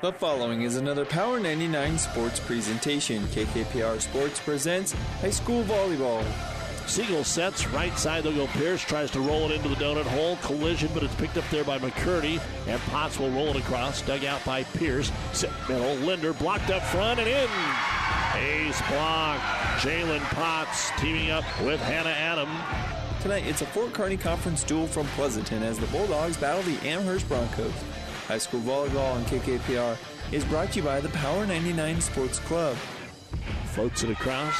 The following is another Power 99 sports presentation. KKPR Sports presents high school volleyball. Siegel sets right side. They'll go Pierce. Tries to roll it into the donut hole. Collision, but it's picked up there by McCurdy. And Potts will roll it across. Dug out by Pierce. Sit middle. Linder blocked up front and in. Ace block. Jalen Potts teaming up with Hannah Adam. Tonight, it's a Fort Kearny Conference duel from Pleasanton as the Bulldogs battle the Amherst Broncos. High school volleyball on KKPR is brought to you by the Power 99 Sports Club. Floats it across.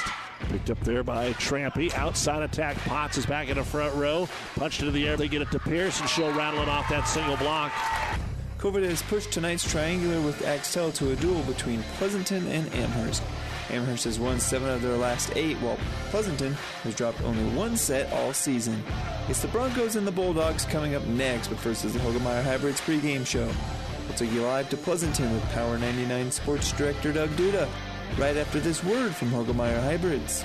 Picked up there by Trampy. Outside attack. Potts is back in the front row. Punched into the air. They get it to Pierce, and she'll rattle it off that single block. COVID has pushed tonight's triangular with Axtell to a duel between Pleasanton and Amherst. Amherst has won seven of their last eight, while Pleasanton has dropped only one set all season. It's the Broncos and the Bulldogs coming up next, but first is the Hoegemeyer Hybrids pregame show. We'll take you live to Pleasanton with Power 99 Sports Director Doug Duda, right after this word from Hoegemeyer Hybrids.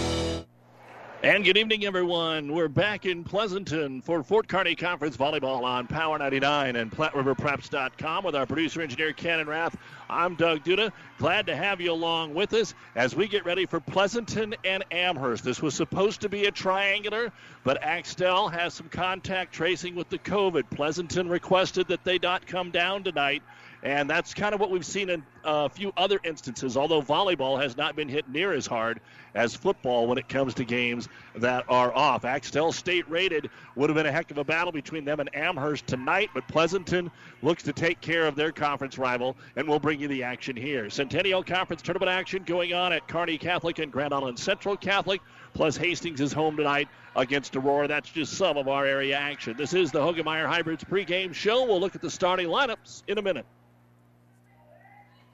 And good evening, everyone. We're back in Pleasanton for Fort Kearny Conference Volleyball on Power 99 and PlatteRiverPreps.com with our producer engineer Cannon Rath. I'm Doug Duda. Glad to have you along with us as we get ready for Pleasanton and Amherst. This was supposed to be a triangular, but Axtell has some contact tracing with the COVID. Pleasanton requested that they not come down tonight. And that's kind of what we've seen in a few other instances, although volleyball has not been hit near as hard as football when it comes to games that are off. Axtell State rated would have been a heck of a battle between them and Amherst tonight, but Pleasanton looks to take care of their conference rival, and we'll bring you the action here. Centennial Conference tournament action going on at Kearney Catholic and Grand Island Central Catholic. Plus, Hastings is home tonight against Aurora. That's just some of our area action. This is the Hoegemeyer Hybrids pregame show. We'll look at the starting lineups in a minute.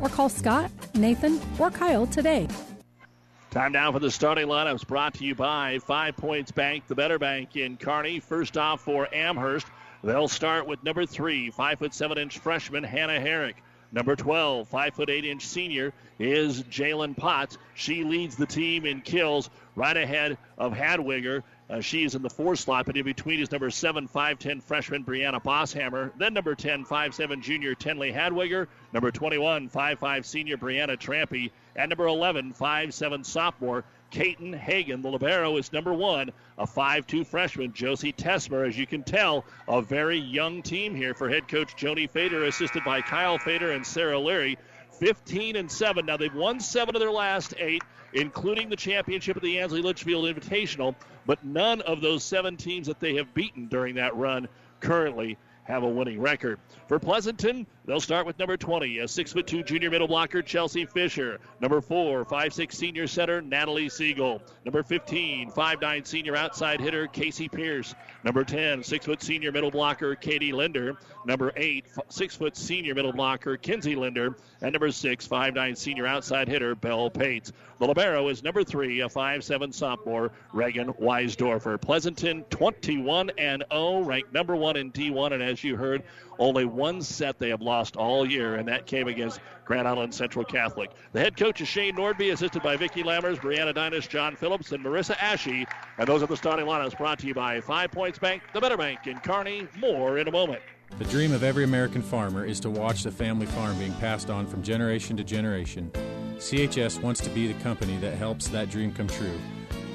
or call Scott, Nathan, or Kyle today. Time now for the starting lineups brought to you by Five Points Bank, the better bank in Kearney. First off for Amherst, they'll start with number three, five foot seven inch freshman Hannah Herrick. Number 12, five foot eight inch senior is Jalen Potts. She leads the team in kills right ahead of Hadwiger. Uh, she's in the four slot, but in between is number 7, 5'10 freshman Brianna Bosshammer. Then number 10, 5'7 junior Tenley Hadwiger. Number 21, 5'5 senior Brianna Trampy. And number 11, 5'7 sophomore Caton Hagan. The Libero is number one, a 5'2 freshman, Josie Tesmer. As you can tell, a very young team here for head coach Joni Fader, assisted by Kyle Fader and Sarah Leary. 15 and 7. Now they've won seven of their last eight, including the championship of the Ansley Litchfield Invitational, but none of those seven teams that they have beaten during that run currently have a winning record. For Pleasanton, They'll start with number 20, a six foot two junior middle blocker, Chelsea Fisher. Number four, five six senior center, Natalie Siegel. Number 15, five nine senior outside hitter, Casey Pierce. Number 10, six foot senior middle blocker, Katie Linder. Number eight, six foot senior middle blocker, Kinsey Linder. And number six, five nine senior outside hitter, Belle Pates. The Libero is number three, a five seven sophomore, Reagan Weisdorfer. Pleasanton 21 and 0, ranked number one in D1. And as you heard, only one set they have lost all year, and that came against Grand Island Central Catholic. The head coach is Shane Nordby, assisted by Vicki Lammers, Brianna Dinas, John Phillips, and Marissa Ashe. And those are the starting lineups brought to you by Five Points Bank, the Better Bank in Kearney. More in a moment. The dream of every American farmer is to watch the family farm being passed on from generation to generation. CHS wants to be the company that helps that dream come true.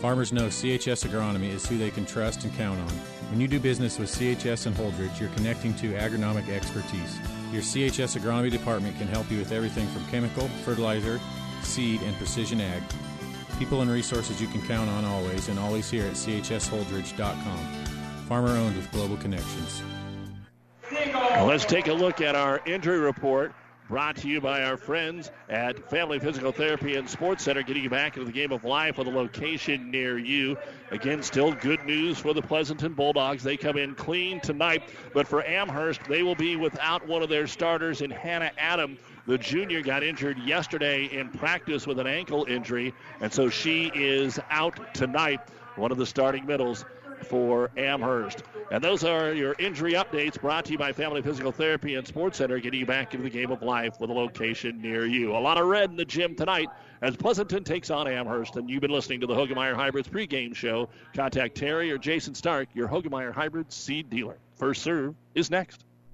Farmers know CHS Agronomy is who they can trust and count on. When you do business with CHS and Holdrege, you're connecting to agronomic expertise. Your CHS Agronomy department can help you with everything from chemical, fertilizer, seed, and precision ag. People and resources you can count on always, and always here at chsholdridge.com. Farmer owned with global connections. let's take a look at our injury report Brought to you by our friends at Family Physical Therapy and Sports Center, getting you back into the game of life with a location near you. Again, still good news for the Pleasanton Bulldogs. They come in clean tonight, but for Amherst, they will be without one of their starters in Hannah Adam. The junior got injured yesterday in practice with an ankle injury, and so she is out tonight. One of the starting middles for Amherst. And those are your injury updates brought to you by Family Physical Therapy and Sports Center, getting you back into the game of life with a location near you. A lot of red in the gym tonight as Pleasanton takes on Amherst. And you've been listening to the Hoegemeyer Hybrids pregame show. Contact Terry or Jason Stark, your Hoegemeyer Hybrids seed dealer. First serve is next.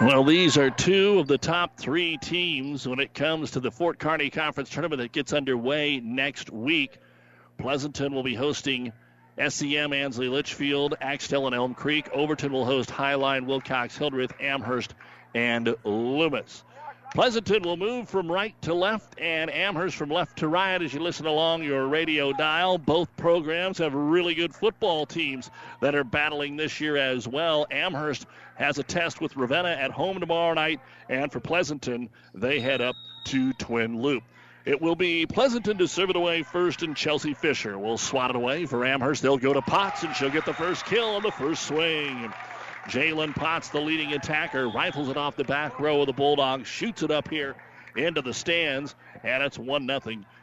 Well, these are two of the top three teams when it comes to the Fort Kearny Conference Tournament that gets underway next week. Pleasanton will be hosting SEM, Ansley Litchfield, Axtell, and Elm Creek. Overton will host Highline, Wilcox, Hildreth, Amherst, and Loomis. Pleasanton will move from right to left and Amherst from left to right as you listen along your radio dial. Both programs have really good football teams that are battling this year as well. Amherst has a test with Ravenna at home tomorrow night, and for Pleasanton, they head up to Twin Loup. It will be Pleasanton to serve it away first, and Chelsea Fisher will swat it away for Amherst. They'll go to Potts, and she'll get the first kill on the first swing. Jalen Potts, the leading attacker, rifles it off the back row of the Bulldogs, shoots it up here into the stands, and it's 1 0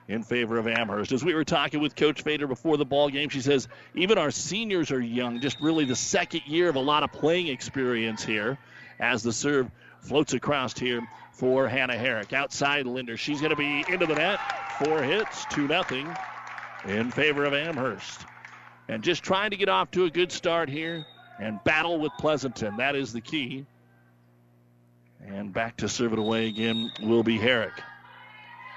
in favor of Amherst. As we were talking with Coach Fader before the ball game, she says even our seniors are young, just really the second year of a lot of playing experience here as the serve floats across here for Hannah Herrick. Outside Linder, she's going to be into the net. Four hits, 2 0 in favor of Amherst. And just trying to get off to a good start here and battle with Pleasanton. That is the key. And back to serve it away again will be Herrick.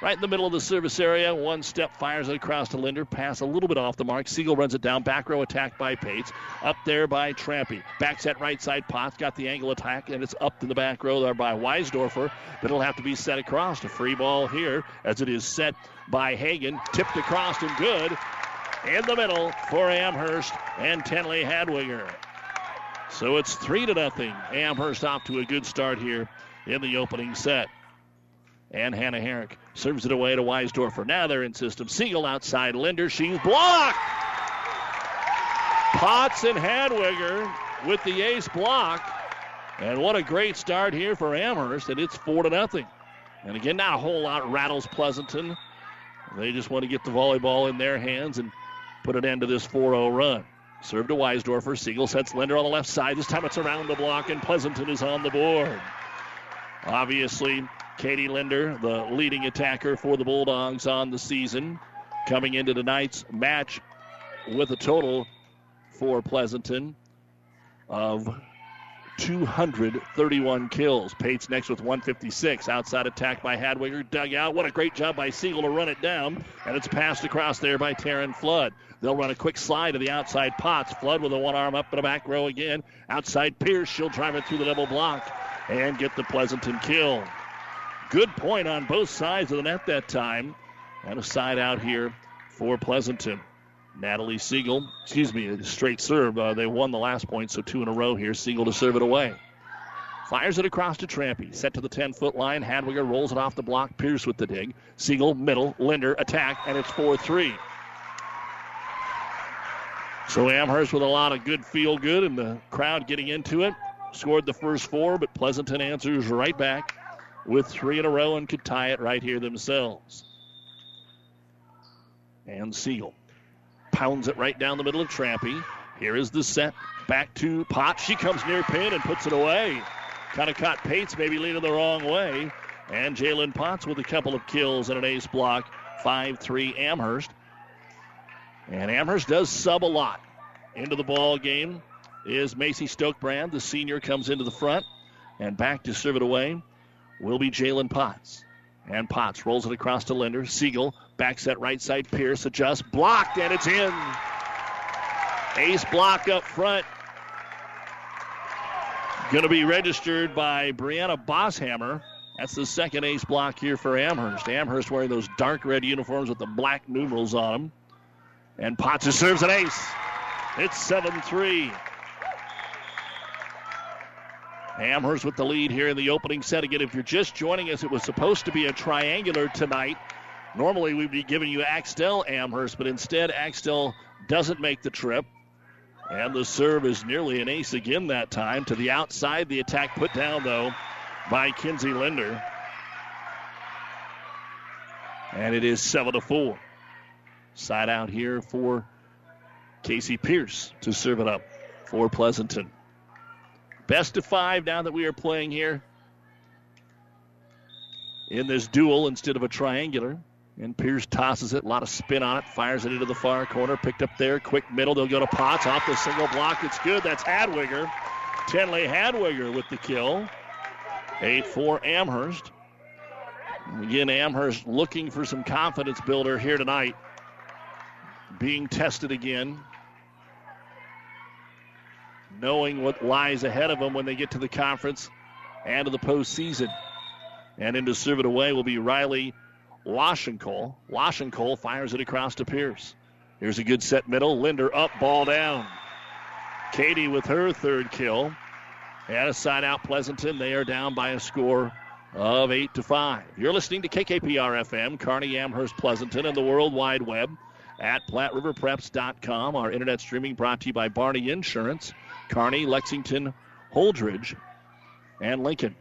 Right in the middle of the service area, one step fires it across to Linder. Pass a little bit off the mark. Siegel runs it down. Back row attacked by Pates. Up there by Trampy. Back set right side. Potts got the angle attack, and it's up in the back row there by Weisdorfer. But it'll have to be set across. A free ball here as it is set by Hagen. Tipped across and good. In the middle for Amherst and Tenley Hadwiger. So it's three to nothing. Amherst off to a good start here in the opening set. And Hannah Herrick serves it away to Weisdorfer. Now they're in system. Siegel outside. Linder. She's blocked. Potts and Hadwiger with the ace block. And what a great start here for Amherst. And it's four to nothing. And again, not a whole lot rattles Pleasanton. They just want to get the volleyball in their hands and put an end to this 4 0 run. Serve to Weisdorfer. Siegel sets Linder on the left side. This time it's around the block, and Pleasanton is on the board. Obviously, Katie Linder, the leading attacker for the Bulldogs on the season, coming into tonight's match with a total for Pleasanton of 231 kills. Pates next with 156. Outside attack by Hadwiger. Dug out. What a great job by Siegel to run it down. And it's passed across there by Taryn Flood. They'll run a quick slide to the outside Potts. Flood with a one arm up in the back row again. Outside Pierce. She'll drive it through the double block and get the Pleasanton kill. Good point on both sides of the net that time. And a side out here for Pleasanton. Natalie Siegel, excuse me, straight serve. Uh, they won the last point, so two in a row here. Siegel to serve it away. Fires it across to Trampy. Set to the 10 foot line. Hadwiger rolls it off the block. Pierce with the dig. Siegel, middle. Linder, attack, and it's 4 3. So Amherst with a lot of good feel good and the crowd getting into it. Scored the first four, but Pleasanton answers right back with three in a row and could tie it right here themselves. And Siegel pounds it right down the middle of Trampy. Here is the set. Back to Potts. She comes near pin and puts it away. Kind of caught Pates maybe leaning the wrong way. And Jalen Potts with a couple of kills and an ace block. 5 3 Amherst. And Amherst does sub a lot. Into the ball game is Macy Stokebrand. The senior comes into the front. And back to serve it away will be Jalen Potts. And Potts rolls it across to Linder. Siegel backs that right side. Pierce adjusts. Blocked, and it's in. Ace block up front. Going to be registered by Brianna Bosshammer. That's the second ace block here for Amherst. Amherst wearing those dark red uniforms with the black numerals on them. And Potts serves an ace. It's 7 3. Amherst with the lead here in the opening set. Again, if you're just joining us, it was supposed to be a triangular tonight. Normally, we'd be giving you Axtell Amherst, but instead, Axtell doesn't make the trip. And the serve is nearly an ace again that time. To the outside, the attack put down, though, by Kinsey Linder. And it is 7 to 4. Side out here for Casey Pierce to serve it up for Pleasanton. Best of five now that we are playing here in this duel instead of a triangular. And Pierce tosses it, a lot of spin on it, fires it into the far corner, picked up there, quick middle. They'll go to Potts off the single block. It's good. That's Hadwiger. Tenley Hadwiger with the kill. 8 4 Amherst. Again, Amherst looking for some confidence builder here tonight. Being tested again knowing what lies ahead of them when they get to the conference and to the postseason. And in to serve it away will be Riley Washenkohl. Washenkohl fires it across to Pierce. Here's a good set middle. Linder up, ball down. Katie with her third kill. And a side out Pleasanton. They are down by a score of 8 to 5. You're listening to KKPR FM, Kearney Amherst Pleasanton, and the World Wide Web at PlatteRiverPreps.com. Our internet streaming brought to you by Barney Insurance. Kearney, Lexington, Holdrege, and Lincoln.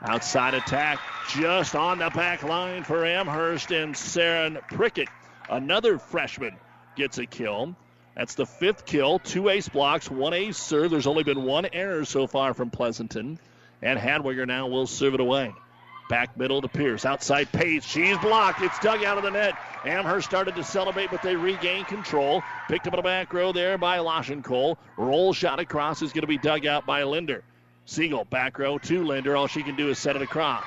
Outside attack just on the back line for Amherst and Saren Prickett. Another freshman gets a kill. That's the fifth kill, two ace blocks, one ace serve. There's only been one error so far from Pleasanton. And Hadwiger now will serve it away. Back middle to Pierce. Outside Pace. She's blocked. It's dug out of the net. Amherst started to celebrate, but they regained control. Picked up in the back row there by Cole. Roll shot across is going to be dug out by Linder. Siegel back row to Linder. All she can do is set it across.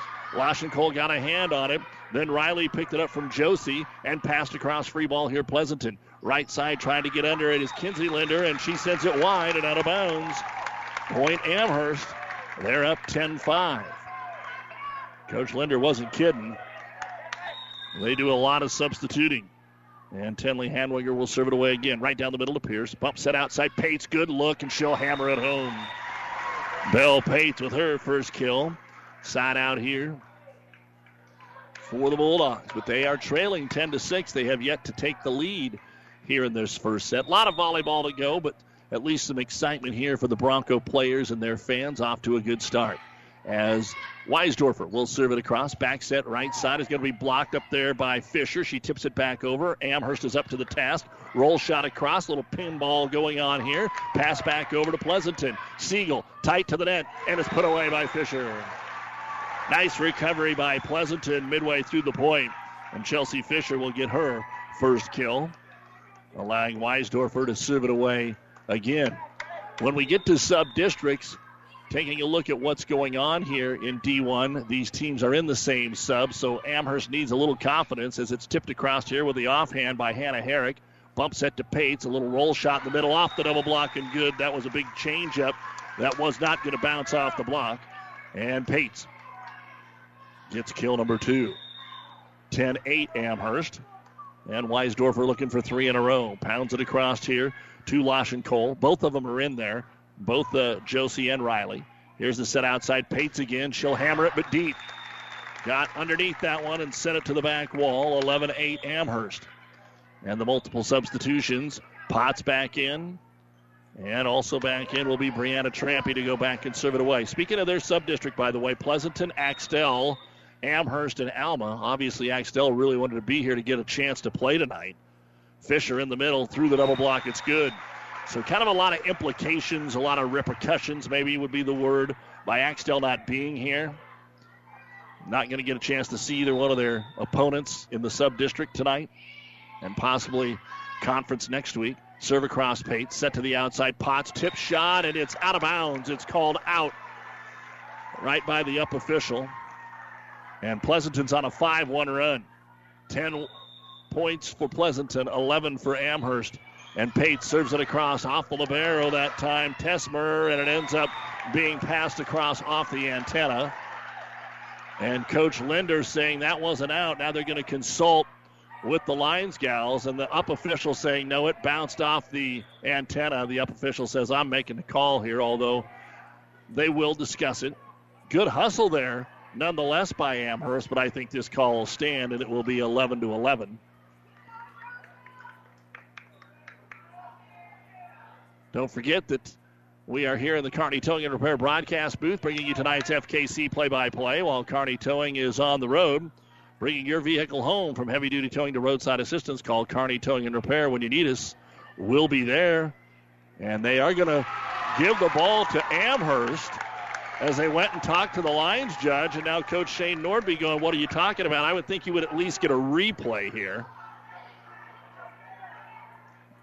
Cole got a hand on it. Then Riley picked it up from Josie and passed across free ball here, Pleasanton. Right side trying to get under it is Kinsey Linder, and she sends it wide and out of bounds. Point Amherst. They're up 10 5. Coach Linder wasn't kidding. They do a lot of substituting. And Tenley Hadwiger will serve it away again. Right down the middle to Pierce. Bump set outside. Pates, good look, and she'll hammer it home. Bell Pates with her first kill. Side out here for the Bulldogs. But they are trailing 10 to 6. They have yet to take the lead here in this first set. A lot of volleyball to go, but at least some excitement here for the Bronco players and their fans. Off to a good start. As Weisdorfer will serve it across. Back set right side is going to be blocked up there by Fisher. She tips it back over. Amherst is up to the task. Roll shot across. Little pinball going on here. Pass back over to Pleasanton. Siegel tight to the net and it's put away by Fisher. Nice recovery by Pleasanton midway through the point, and Chelsea Fisher will get her first kill, allowing Weisdorfer to serve it away again. When we get to sub districts, taking a look at what's going on here in D1, these teams are in the same sub, so Amherst needs a little confidence as it's tipped across here with the offhand by Hannah Herrick. Bump set to Pates, a little roll shot in the middle off the double block and good. That was a big change up. That was not going to bounce off the block. And Pates gets kill number two. 10 8 Amherst. And Weisdorfer looking for three in a row. Pounds it across here to Losh and Cole. Both of them are in there, both uh, Josie and Riley. Here's the set outside. Pates again. She'll hammer it, but deep. Got underneath that one and sent it to the back wall. 11 8 Amherst. And the multiple substitutions. Potts back in. And also back in will be Brianna Trampy to go back and serve it away. Speaking of their sub district, by the way, Pleasanton, Axtell, Amherst, and Alma. Obviously, Axtell really wanted to be here to get a chance to play tonight. Fisher in the middle, through the double block. It's good. So, kind of a lot of implications, a lot of repercussions, maybe would be the word, by Axtell not being here. Not going to get a chance to see either one of their opponents in the sub district tonight and possibly conference next week. Serve across Pate, set to the outside. Potts tip shot, and it's out of bounds. It's called out right by the up official. And Pleasanton's on a 5 1 run. 10 points for Pleasanton, 11 for Amherst. And Pate serves it across off the Libero that time. Tesmer, and it ends up being passed across off the antenna. And Coach Linder saying that wasn't out. Now they're going to consult with the Lions gals, and the up official saying no, it bounced off the antenna. The up official says I'm making the call here, although they will discuss it. Good hustle there nonetheless by Amherst, but I think this call will stand and it will be 11 to 11. Don't forget that we are here in the Kearney Towing and Repair broadcast booth bringing you tonight's FKC play by play while Kearney Towing is on the road. Bringing your vehicle home from heavy duty towing to roadside assistance. Call Kearney Towing and Repair when you need us. We'll be there. And they are going to give the ball to Amherst as they went and talked to the Lions judge, and now Coach Shane Nordby going, What are you talking about? I would think you would at least get a replay here.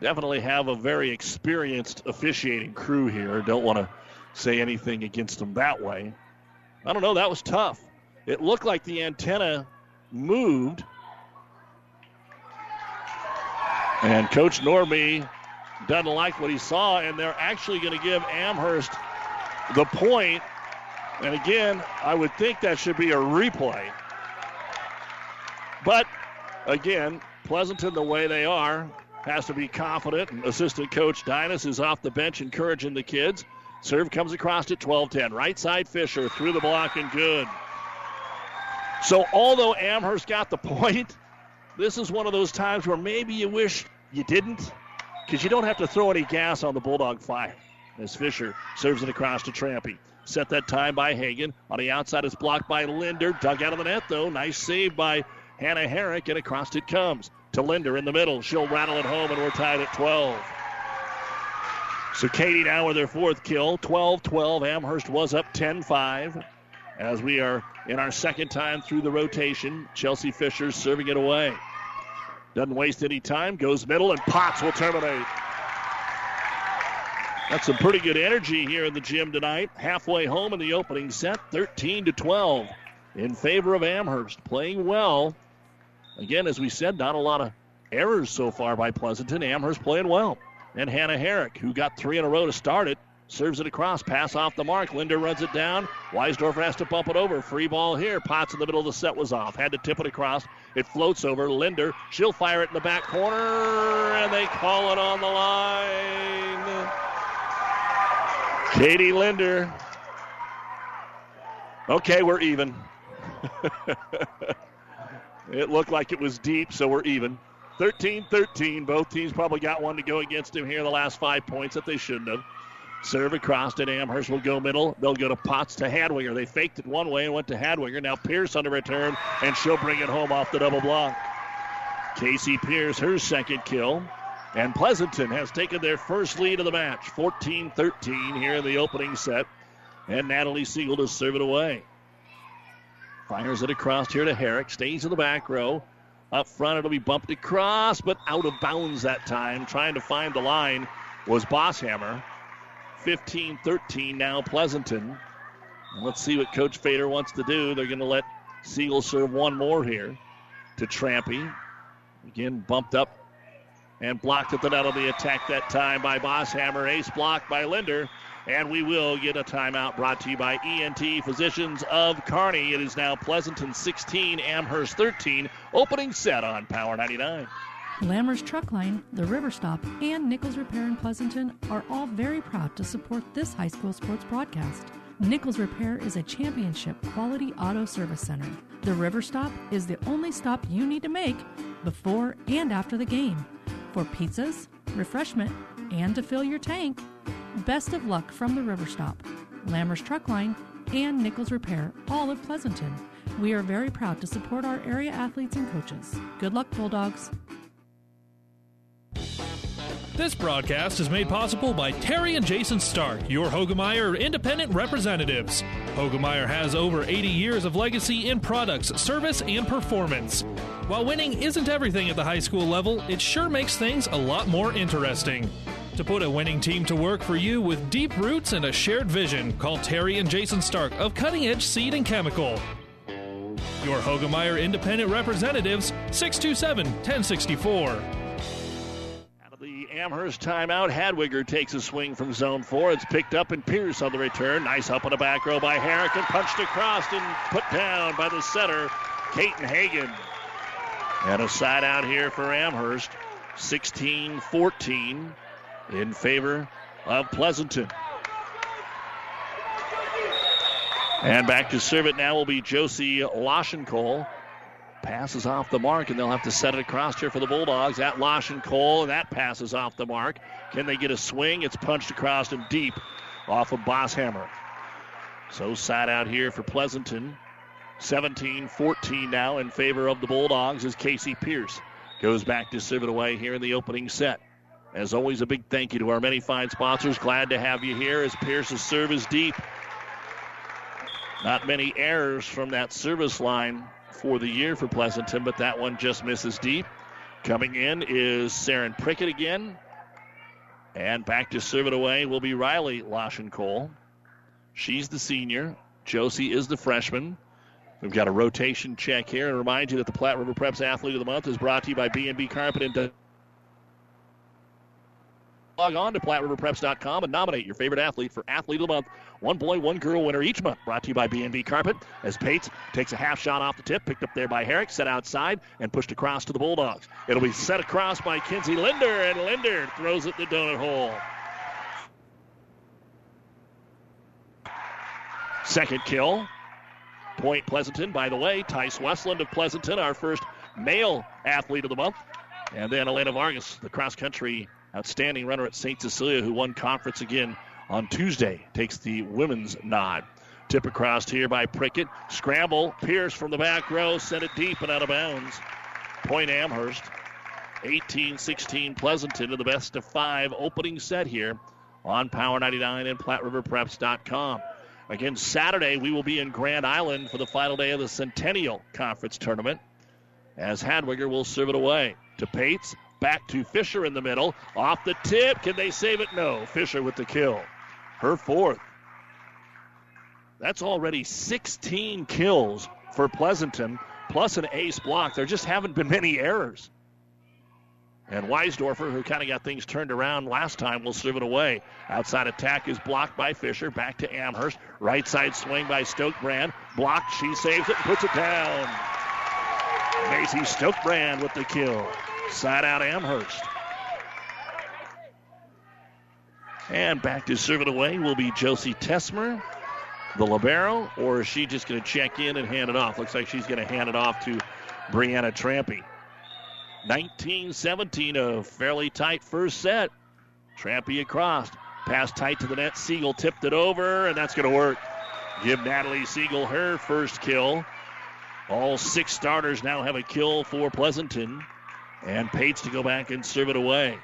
Definitely have a very experienced officiating crew here. Don't want to say anything against them that way. I don't know. That was tough. It looked like the antenna moved. And Coach Nordby doesn't like what he saw, and they're actually going to give Amherst the point. and again, I would think that should be a replay. But again, Pleasanton, the way they are, has to be confident. And assistant coach Dynas is off the bench encouraging the kids. Serve comes across at 12 10. Right side Fisher through the block and good. So, although Amherst got the point, this is one of those times where maybe you wish you didn't because you don't have to throw any gas on the Bulldog fire. As Fisher serves it across to Trampy. Set that time by Hagen. On the outside, it's blocked by Linder. Dug out of the net, though. Nice save by Hannah Herrick, and across it comes to Linder in the middle. She'll rattle it home, and we're tied at 12. So Katie now with her fourth kill. 12 12. Amherst was up 10 5 as we are in our second time through the rotation. Chelsea Fisher serving it away. Doesn't waste any time. Goes middle, and Potts will terminate. That's some pretty good energy here in the gym tonight. Halfway home in the opening set, 13 to 12 in favor of Amherst. Playing well. Again, as we said, not a lot of errors so far by Pleasanton. Amherst playing well. And Hannah Herrick, who got three in a row to start it, serves it across. Pass off the mark. Linder runs it down. Weisdorfer has to bump it over. Free ball here. Potts in the middle of the set was off. Had to tip it across. It floats over. Linder, she'll fire it in the back corner, and they call it on the line. Katie Linder. Okay, we're even. it looked like it was deep, so we're even. 13 13. Both teams probably got one to go against him here in the last five points that they shouldn't have. Serve across to Amherst will go middle. They'll go to Potts to Hadwiger. They faked it one way and went to Hadwiger. Now Pierce on the return, and she'll bring it home off the double block. Casey Pierce, her second kill. And Pleasanton has taken their first lead of the match, 14 13 here in the opening set. And Natalie Siegel to serve it away. Fires it across here to Herrick. Stays in the back row. Up front, it'll be bumped across, but out of bounds that time. Trying to find the line was Bosshammer. 15 13 now, Pleasanton. Let's see what Coach Fader wants to do. They're going to let Siegel serve one more here to Trampy. Again, bumped up and blocked at the net on the attack that time by Bosshammer. Ace blocked by Linder. And we will get a timeout brought to you by ENT Physicians of Kearney. It is now Pleasanton 16, Amherst 13. Opening set on Power 99. Lammers Truck Line, the River Stop, and Nichols Repair in Pleasanton are all very proud to support this high school sports broadcast. Nichols Repair is a championship quality auto service center. The River Stop is the only stop you need to make before and after the game for pizzas, refreshment, and to fill your tank. Best of luck from the River Stop, Lammers Truck Line, and Nichols Repair, all of Pleasanton. We are very proud to support our area athletes and coaches. Good luck, Bulldogs. This broadcast is made possible by Terry and Jason Stark, your Hoegemeyer independent representatives. Hoegemeyer has over 80 years of legacy in products, service, and performance. While winning isn't everything at the high school level, it sure makes things a lot more interesting. To put a winning team to work for you with deep roots and a shared vision, call Terry and Jason Stark of Cutting Edge Seed and Chemical. Your Hoegemeyer independent representatives, 627 1064. Amherst timeout. Hadwiger takes a swing from zone four. It's picked up and Pierce on the return. Nice up on the back row by Herrick and punched across and put down by the setter, Caton Hagan. And a side out here for Amherst. 16 14 in favor of Pleasanton. And back to serve it now will be Josie Loschenkol. Passes off the mark, and they'll have to set it across here for the Bulldogs at Loschenkol, and that passes off the mark. Can they get a swing? It's punched across and deep off of Bosshammer. So side out here for Pleasanton. 17 14 now in favor of the Bulldogs as Casey Pierce goes back to serve it away here in the opening set. As always, a big thank you to our many fine sponsors. Glad to have you here as Pierce's serve is deep. Not many errors from that service line for the year for Pleasanton, but that one just misses deep. Coming in is Saren Prickett again. And back to serve it away will be Riley Cole. She's the senior. Josie is the freshman. We've got a rotation check here and remind you that the Platte River Preps Athlete of the Month is brought to you by B&B Carpet and Log on to PlatteRiverPreps.com and nominate your favorite athlete for Athlete of the Month. One boy, one girl winner each month. Brought to you by B&B Carpet. As Pates takes a half shot off the tip, picked up there by Herrick, set outside, and pushed across to the Bulldogs. It'll be set across by Kinsey Linder, and Linder throws it the donut hole. Second kill. Point Pleasanton, by the way. Tice Westland of Pleasanton, our first male athlete of the month. And then Elena Vargas, the cross country outstanding runner at St. Cecilia, who won conference again on Tuesday, takes the women's nod. Tip across here by Prickett. Scramble. Pierce from the back row. Sent it deep and out of bounds. Point Amherst. 18 16 Pleasanton in the best of five opening set here on Power 99 and PlatteRiverPreps.com. Again, Saturday we will be in Grand Island for the final day of the Centennial Conference Tournament as Hadwiger will serve it away to Pates. Back to Fisher in the middle. Off the tip. Can they save it? No. Fisher with the kill. Her fourth. That's already 16 kills for Pleasanton, plus an ace block. There just haven't been many errors. And Weisdorfer, who kind of got things turned around last time, will serve it away. Outside attack is blocked by Fisher. Back to Amherst. Right side swing by Stokebrand. Blocked. She saves it and puts it down. Macy Stokebrand with the kill. Side out Amherst. And back to serve it away will be Josie Tesmer, the Libero, or is she just going to check in and hand it off? Looks like she's going to hand it off to Brianna Trampy. 19-17, a fairly tight first set. Trampy across. Pass tight to the net. Siegel tipped it over, and that's going to work. Give Natalie Siegel her first kill. All six starters now have a kill for Pleasanton. And Pates to go back and serve it away.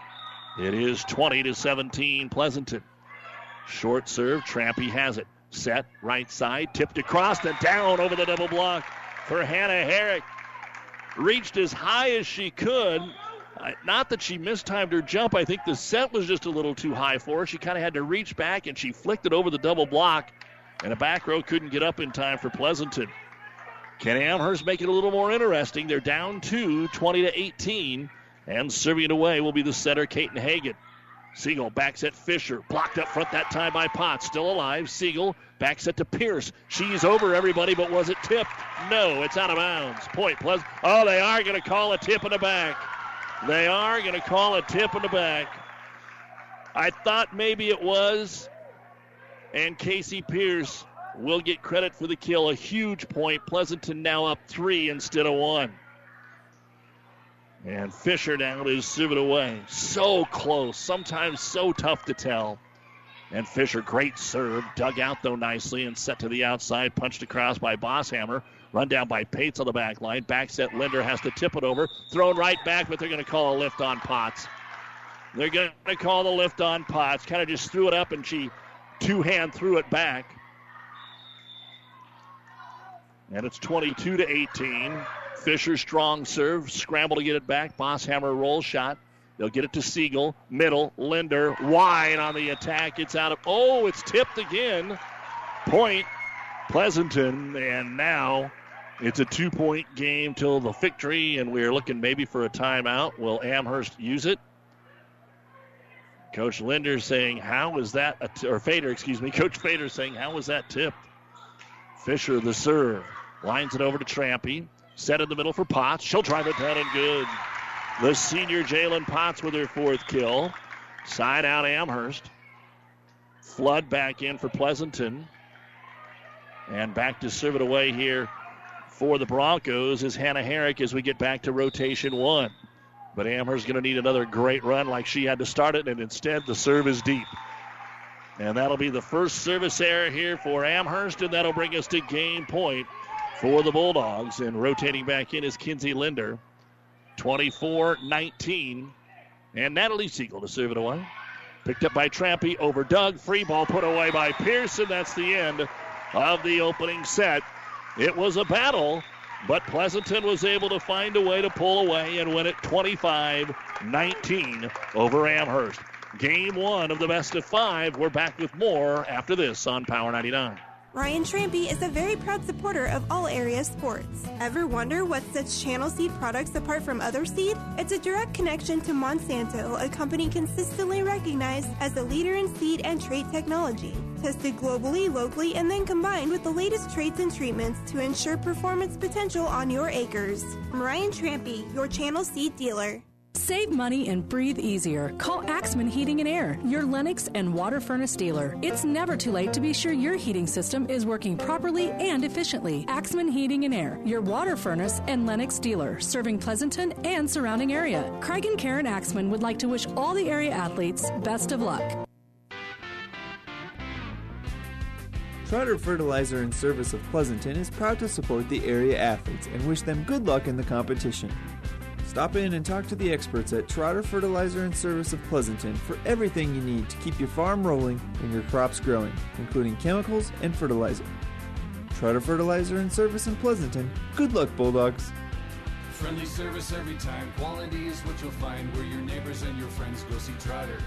It is 20 to 17 Pleasanton. Short serve. Trampy has it. Set right side. Tipped across and down over the double block for Hannah Herrick reached as high as she could. Not that she mistimed her jump. I think the set was just a little too high for her. She kind of had to reach back and she flicked it over the double block. And a back row couldn't get up in time for Pleasanton. Can Amherst make it a little more interesting? They're down two, 20 to 18. And serving it away will be the setter, Caton Hagan. Siegel backs at Fisher. Blocked up front that time by Potts. Still alive. Siegel backs it to Pierce. She's over everybody, but was it tipped? No, it's out of bounds. Point plus. Oh, they are going to call a tip in the back. They are going to call a tip in the back. I thought maybe it was. And Casey Pierce will get credit for the kill. A huge point. Pleasanton now up three instead of one. And Fisher now is serving away. So close, sometimes so tough to tell. And Fisher, great serve, dug out though nicely and set to the outside, punched across by Bosshammer. Run down by Pates on the back line. Back set Linder has to tip it over. Thrown right back, but they're going to call a lift on Potts. They're going to call the lift on Potts. Kind of just threw it up and she two hand threw it back. And it's 22 to 18. Fisher strong serve, scramble to get it back. Bosshammer roll shot. They'll get it to Siegel, middle, Linder, wide on the attack. It's out of, oh, it's tipped again. Point, Pleasanton, and now it's a two point game till the victory, and we're looking maybe for a timeout. Will Amherst use it? Coach Linder saying, How is that, or Fader, excuse me, Coach Fader saying, How was that tipped? Fisher, the serve, lines it over to Trampy. Set in the middle for Potts. She'll drive it down and good. The senior Jalen Potts with her fourth kill. Side out Amherst. Flood back in for Pleasanton. And back to serve it away here for the Broncos is Hannah Herrick as we get back to rotation one. But Amherst going to need another great run like she had to start it, and instead the serve is deep. And that'll be the first service error here for Amherst, and that'll bring us to game point for the Bulldogs. And rotating back in is Kinsey Linder. 24 19. And Natalie Siegel to serve it away. Picked up by Trampy over Doug. Free ball put away by Pearson. That's the end of the opening set. It was a battle, but Pleasanton was able to find a way to pull away and win it 25 19 over Amherst. Game one of the best of five. We're back with more after this on Power 99. Ryan Trampy is a very proud supporter of all area sports. Ever wonder what sets Channel Seed products apart from other seed? It's a direct connection to Monsanto, a company consistently recognized as a leader in seed and trait technology. Tested globally, locally, and then combined with the latest traits and treatments to ensure performance potential on your acres. Ryan Trampy, your Channel Seed dealer. Save money and breathe easier. Call Axman Heating and Air, your Lennox and water furnace dealer. It's never too late to be sure your heating system is working properly and efficiently. Axman Heating and Air, your water furnace and Lennox dealer, serving Pleasanton and surrounding area. Craig and Karen Axman would like to wish all the area athletes best of luck. Trotter Fertilizer and Service of Pleasanton is proud to support the area athletes and wish them good luck in the competition. Stop in and talk to the experts at Trotter Fertilizer and Service of Pleasanton for everything you need to keep your farm rolling and your crops growing, including chemicals and fertilizer. Trotter Fertilizer and Service in Pleasanton. Good luck, Bulldogs! Friendly service every time. Quality is what you'll find where your neighbors and your friends go see Trotter.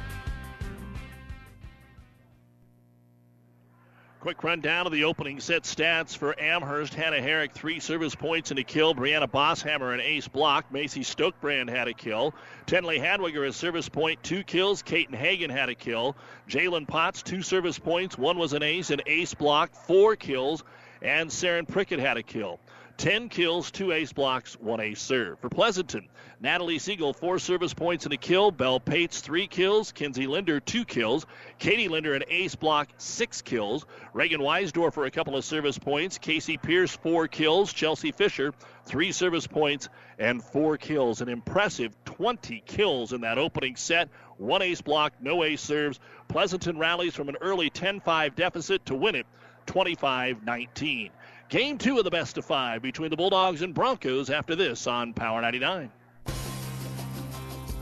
Quick rundown of the opening set stats for Amherst. Hannah Herrick, three service points and a kill. Brianna Bosshammer, an ace block. Macy Stokebrand had a kill. Tenley Hadwiger, a service point, two kills. Caton Hagen had a kill. Jalen Potts, two service points. One was an ace, an ace block, four kills. And Saren Prickett had a kill. 10 kills, two ace blocks, one ace serve. For Pleasanton, Natalie Siegel, four service points and a kill. Bell Pates, three kills. Kinsey Linder, two kills. Katie Linder, an ace block, six kills. Reagan Weisdorfer, for a couple of service points. Casey Pierce, four kills. Chelsea Fisher, three service points and four kills. An impressive 20 kills in that opening set. One ace block, no ace serves. Pleasanton rallies from an early 10 5 deficit to win it 25 19. Game two of the best of five between the Bulldogs and Broncos after this on Power 99.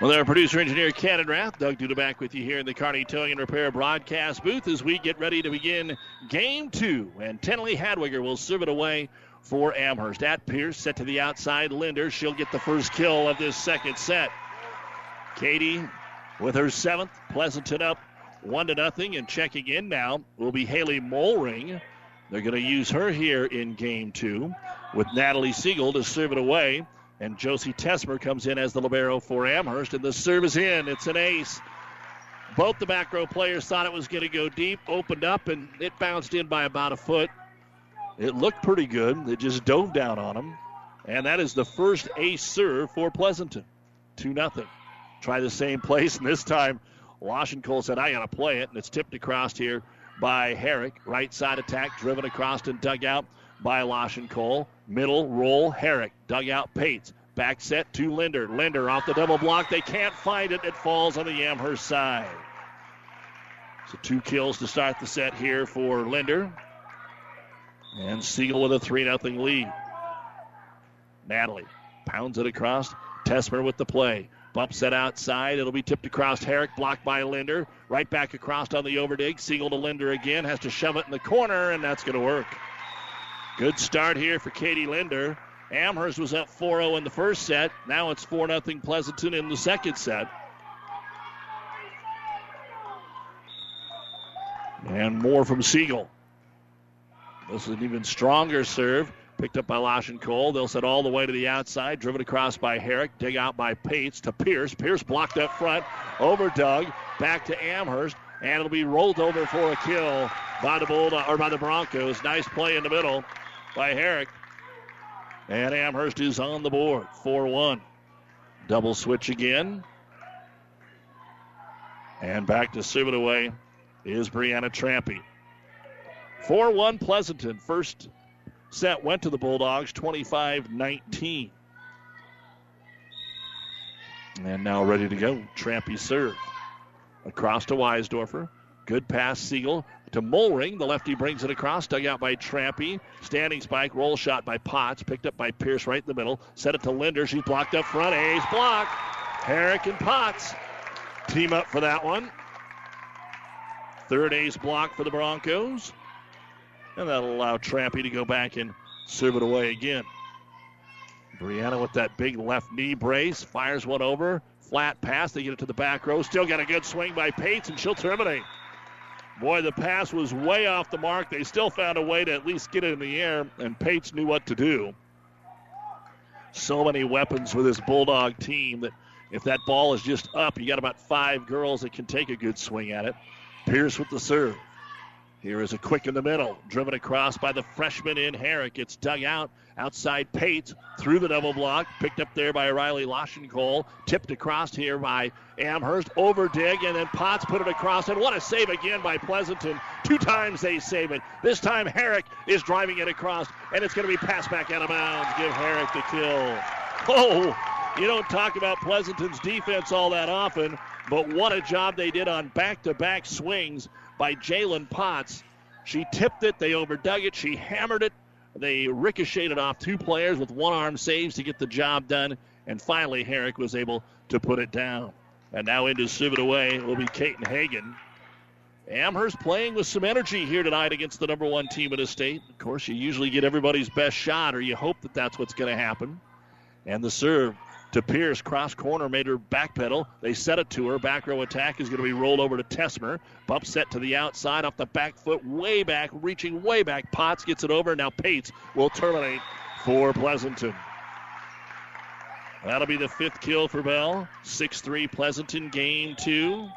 Well, our producer engineer Cannon Rath, Doug Duda back with you here in the Kearney Towing and Repair broadcast booth as we get ready to begin game two. And Tenley Hadwiger will serve it away for Amherst. At Pierce, set to the outside. Linder, she'll get the first kill of this second set. Katie with her seventh. Pleasanton up one to nothing. And checking in now will be Haley Molring. They're going to use her here in game two with Natalie Siegel to serve it away. And Josie Tesmer comes in as the libero for Amherst, and the serve is in. It's an ace. Both the back row players thought it was going to go deep, opened up, and it bounced in by about a foot. It looked pretty good. It just dove down on them. And that is the first ace serve for Pleasanton. 2 0. Try the same place, and this time Cole said, I got to play it, and it's tipped across here by Herrick. Right side attack, driven across and dug out by Cole. Middle roll, Herrick. Dug out Pates. Back set to Linder. Linder off the double block. They can't find it. It falls on the Amherst side. So two kills to start the set here for Linder. And Siegel with a 3 0 lead. Natalie pounds it across. Tesmer with the play. Bump set outside. It'll be tipped across Herrick, blocked by Linder. Right back across on the overdig. Siegel to Linder again. Has to shove it in the corner, and that's going to work. Good start here for Katie Linder. Amherst was up 4 0 in the first set. Now it's 4 0 Pleasanton in the second set. And more from Siegel. This is an even stronger serve. Picked up by Lash and Cole. They'll set all the way to the outside. Driven across by Herrick. Dig out by Pates to Pierce. Pierce blocked up front. Over Doug. Back to Amherst. And it'll be rolled over for a kill by the Bulldog or by the Broncos. Nice play in the middle by Herrick. And Amherst is on the board. 4 1. Double switch again. And back to serve it away is Brianna Trampy. 4 1 Pleasanton. First set went to the Bulldogs 25 19. And now ready to go. Trampy serve. Across to Weisdorfer. Good pass, Siegel to Molring. The lefty brings it across, dug out by Trampy. Standing spike, roll shot by Potts, picked up by Pierce right in the middle. Set it to Linder. She's blocked up front. Ace block. Herrick and Potts team up for that one. Third ace block for the Broncos. And that'll allow Trampy to go back and serve it away again. Brianna with that big left knee brace fires one over. Flat pass. They get it to the back row. Still got a good swing by Pates, and she'll terminate. Boy, the pass was way off the mark. They still found a way to at least get it in the air, and Pates knew what to do. So many weapons for this Bulldog team that If that ball is just up, you got about five girls that can take a good swing at it. Pierce with the serve. Here is a quick in the middle, driven across by the freshman in Herrick. It's dug out outside Pate through the double block, picked up there by Riley Lashenkole, tipped across here by Amherst, over dig, and then Potts put it across. And what a save again by Pleasanton. Two times they save it. This time Herrick is driving it across, and it's going to be passed back out of bounds. Give Herrick the kill. Oh, you don't talk about Pleasanton's defense all that often, but what a job they did on back to back swings by Jalen Potts. She tipped it, they overdug it, she hammered it, they ricocheted off two players with one arm saves to get the job done, and finally Herrick was able to put it down. And now into it away will be Kaiten Hagen. Amherst playing with some energy here tonight against the number one team in the state. Of course, you usually get everybody's best shot, or you hope that that's what's going to happen. And the serve to Pierce. Cross corner made her backpedal. They set it to her. Back row attack is going to be rolled over to Tesmer. Bump set to the outside off the back foot, way back, reaching way back. Potts gets it over. Now Pates will terminate for Pleasanton. That'll be the fifth kill for Bell. 6 3 Pleasanton, game two.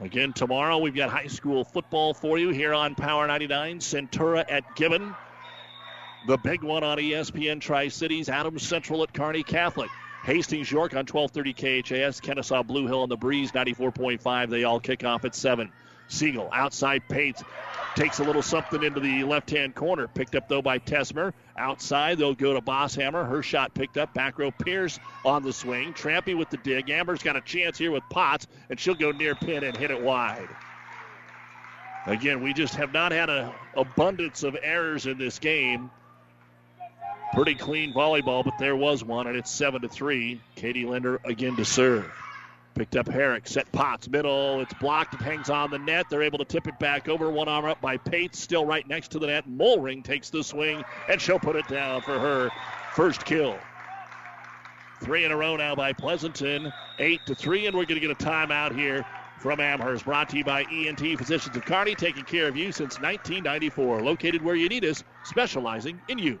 Again, tomorrow we've got high school football for you here on Power 99. Centura at Gibbon. The big one on ESPN Tri Cities, Adams Central at Kearney Catholic. Hastings York on 1230 KHAS, Kenesaw Blue Hill on the Breeze 94.5. They all kick off at 7. Siegel outside Pates takes a little something into the left hand corner. Picked up though by Tesmer. Outside they'll go to Bosshammer. Her shot picked up. Back row Pierce on the swing. Trampy with the dig. Amherst got a chance here with Potts, and she'll go near pin and hit it wide. Again, we just have not had an abundance of errors in this game. Pretty clean volleyball, but there was one, and it's seven to three. Katie Linder again to serve. Picked up Herrick, set Potts, middle. It's blocked. It hangs on the net. They're able to tip it back over. One arm up by Pates, still right next to the net. Molring takes the swing, and she'll put it down for her first kill. Three in a row now by Pleasanton, eight to three, and we're going to get a timeout here from Amherst. Brought to you by ENT Physicians of Kearney, taking care of you since 1994. Located where you need us, specializing in you.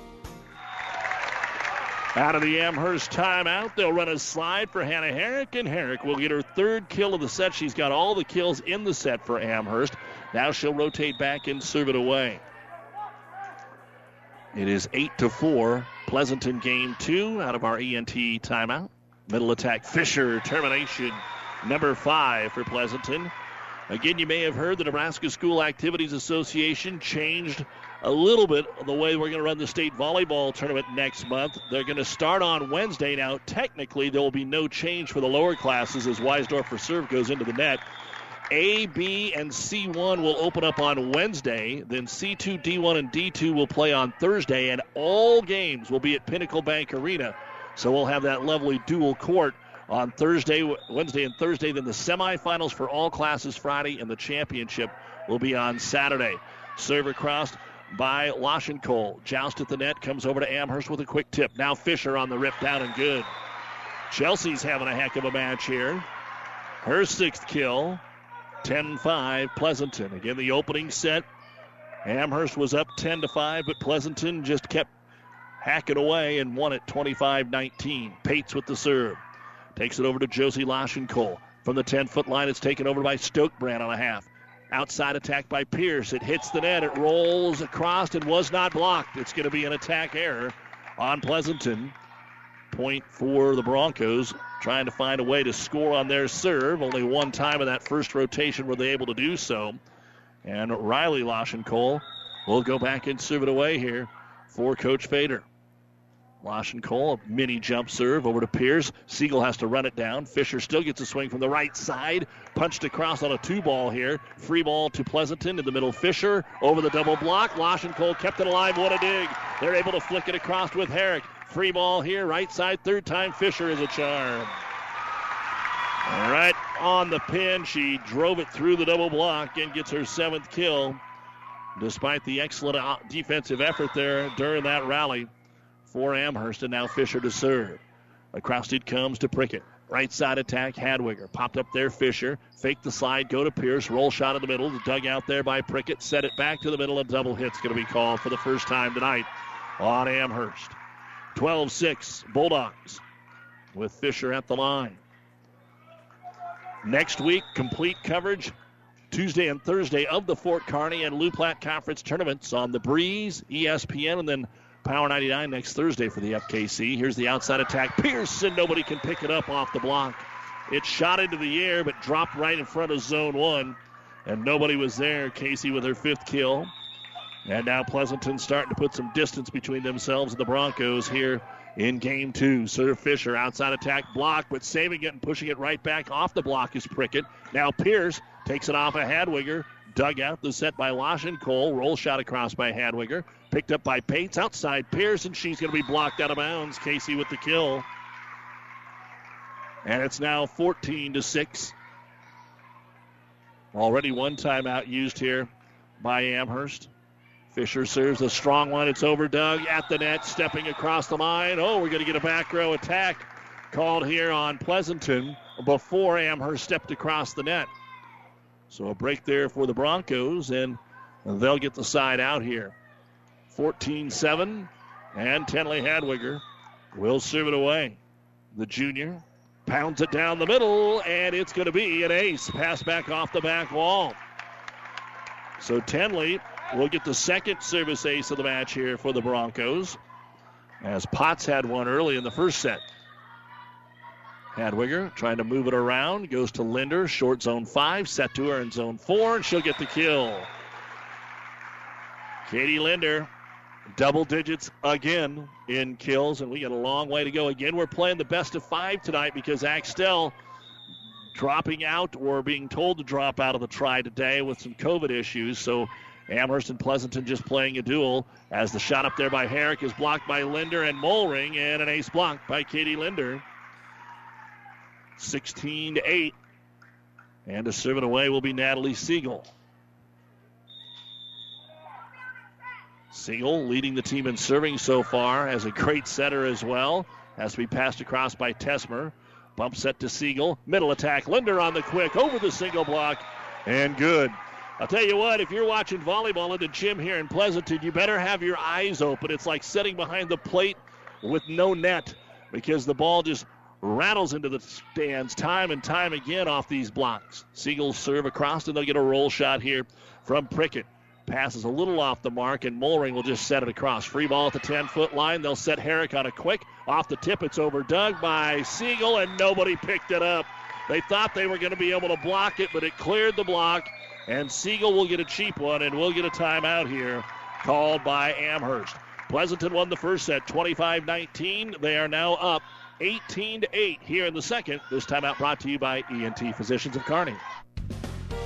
Out of the Amherst timeout, they'll run a slide for Hannah Herrick, and Herrick will get her third kill of the set. She's got all the kills in the set for Amherst. Now she'll rotate back and serve it away. It is 8 to 4. Pleasanton game two out of our ENT timeout. Middle attack, Fisher, termination number five for Pleasanton. Again, you may have heard the Nebraska School Activities Association changed a little bit of the way we're going to run the state volleyball tournament next month. They're going to start on Wednesday. Now, technically, there will be no change for the lower classes as Weisdorfer serve goes into the net. A, B, and C1 will open up on Wednesday. Then C2, D1, and D2 will play on Thursday, and all games will be at Pinnacle Bank Arena. So we'll have that lovely dual court on Thursday, Wednesday, and Thursday. Then the semifinals for all classes Friday, and the championship will be on Saturday. Server crossed by Lashenkole. Joust at the net, comes over to Amherst with a quick tip. Now Fisher on the rip down and good. Chelsea's having a heck of a match here. Her sixth kill. 10 5 Pleasanton. Again, the opening set. Amherst was up 10 to 5, but Pleasanton just kept hacking away and won it 25 19. Pates with the serve. Takes it over to Josie Lashenkole. From the 10 foot line, it's taken over by Stokebrand on a half. Outside attack by Pierce. It hits the net. It rolls across and was not blocked. It's going to be an attack error on Pleasanton. point for the Broncos, trying to find a way to score on their serve. Only one time in that first rotation were they able to do so. And Riley Cole will go back and serve it away here for Coach Fader. Cole, a mini jump serve over to Pierce. Siegel has to run it down. Fisher still gets a swing from the right side. Punched across on a two ball here. Free ball to Pleasanton in the middle. Fisher over the double block. Cole kept it alive. What a dig. They're able to flick it across with Herrick. Free ball here, right side, third time. Fisher is a charm. Right on the pin. She drove it through the double block and gets her seventh kill, despite the excellent uh, defensive effort there during that rally for Amherst. And now Fisher to serve. Across it comes to Prickett. Right side attack, Hadwiger. Popped up there, Fisher. Fake the slide, go to Pierce. Roll shot in the middle. Dug out there by Prickett. Set it back to the middle. A double hit's going to be called for the first time tonight on Amherst. 12 6, Bulldogs with Fisher at the line. Next week, complete coverage Tuesday and Thursday of the Fort Kearny and Loup Platte Conference tournaments on the Breeze, ESPN, and then Power 99 next Thursday for the FKC. Here's the outside attack. Pearson, nobody can pick it up off the block. It shot into the air but dropped right in front of zone one, and nobody was there. Casey with her fifth kill. And now Pleasanton starting to put some distance between themselves and the Broncos here in game two. Sir Fisher outside attack block, but saving it and pushing it right back off the block is Prickett. Now Pierce takes it off a Hadwiger. Dug out the set by Lashin Cole. Roll shot across by Hadwiger. Picked up by Pates outside Pierce, and she's going to be blocked out of bounds. Casey with the kill. And it's now 14 to 6. Already one timeout used here by Amherst. Fisher serves a strong one. It's over Doug at the net, stepping across the line. Oh, we're going to get a back row attack called here on Pleasanton before Amherst stepped across the net. So a break there for the Broncos, and they'll get the side out here. 14 7, and Tenley Hadwiger will serve it away. The junior pounds it down the middle, and it's going to be an ace. Pass back off the back wall. So Tenley We'll get the second service ace of the match here for the Broncos, as Potts had one early in the first set. Hadwiger trying to move it around, goes to Linder, short zone five, set to her in zone four, and she'll get the kill. Katie Linder, double digits again in kills, and we got a long way to go. Again, we're playing the best of five tonight because Axtell dropping out or being told to drop out of the try today with some COVID issues. So Amherst and Pleasanton just playing a dual as the shot up there by Herrick is blocked by Linder and Molring, and an ace block by Katie Linder. 16 to 8. And to serve it away will be Natalie Siegel. Siegel leading the team in serving so far as a great setter as well. Has to be passed across by Tesmer. Bump set to Siegel. Middle attack. Linder on the quick over the single block. And good. I'll tell you what, if you're watching volleyball in the gym here in Pleasanton, you better have your eyes open. It's like sitting behind the plate with no net because the ball just rattles into the stands time and time again off these blocks. Siegel serve across, and they'll get a roll shot here from Prickett. Passes a little off the mark, and Molring will just set it across. Free ball at the 10 foot line. They'll set Herrick on a quick. Off the tip, it's over dug by Siegel, and nobody picked it up. They thought they were going to be able to block it, but it cleared the block, and Siegel will get a cheap one, and we'll get a timeout here called by Amherst. Pleasanton won the first set 25 19. They are now up 18 to 8 here in the second. This timeout brought to you by ENT Physicians of Kearney.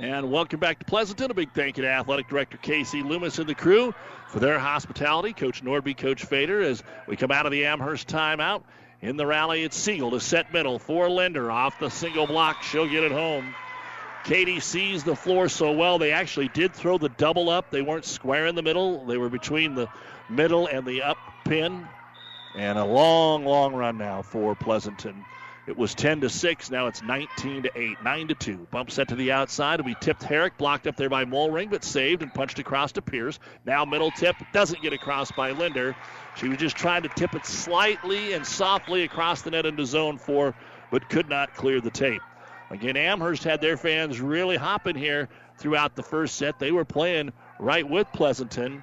And welcome back to Pleasanton. A big thank you to Athletic Director Casey Loomis and the crew for their hospitality. Coach Nordby, Coach Fader, as we come out of the Amherst timeout. In the rally, it's Siegel to set middle for Linder off the single block. She'll get it home. Katie sees the floor so well, they actually did throw the double up. They weren't square in the middle, they were between the middle and the up pin. And a long, long run now for Pleasanton. It was 10 to 6. Now it's 19 to 8. 9 to 2. Bump set to the outside. We tipped Herrick, blocked up there by Molring, but saved and punched across to Pierce. Now middle tip. Doesn't get across by Linder. She was just trying to tip it slightly and softly across the net into zone four, but could not clear the tape. Again, Amherst had their fans really hopping here throughout the first set. They were playing right with Pleasanton,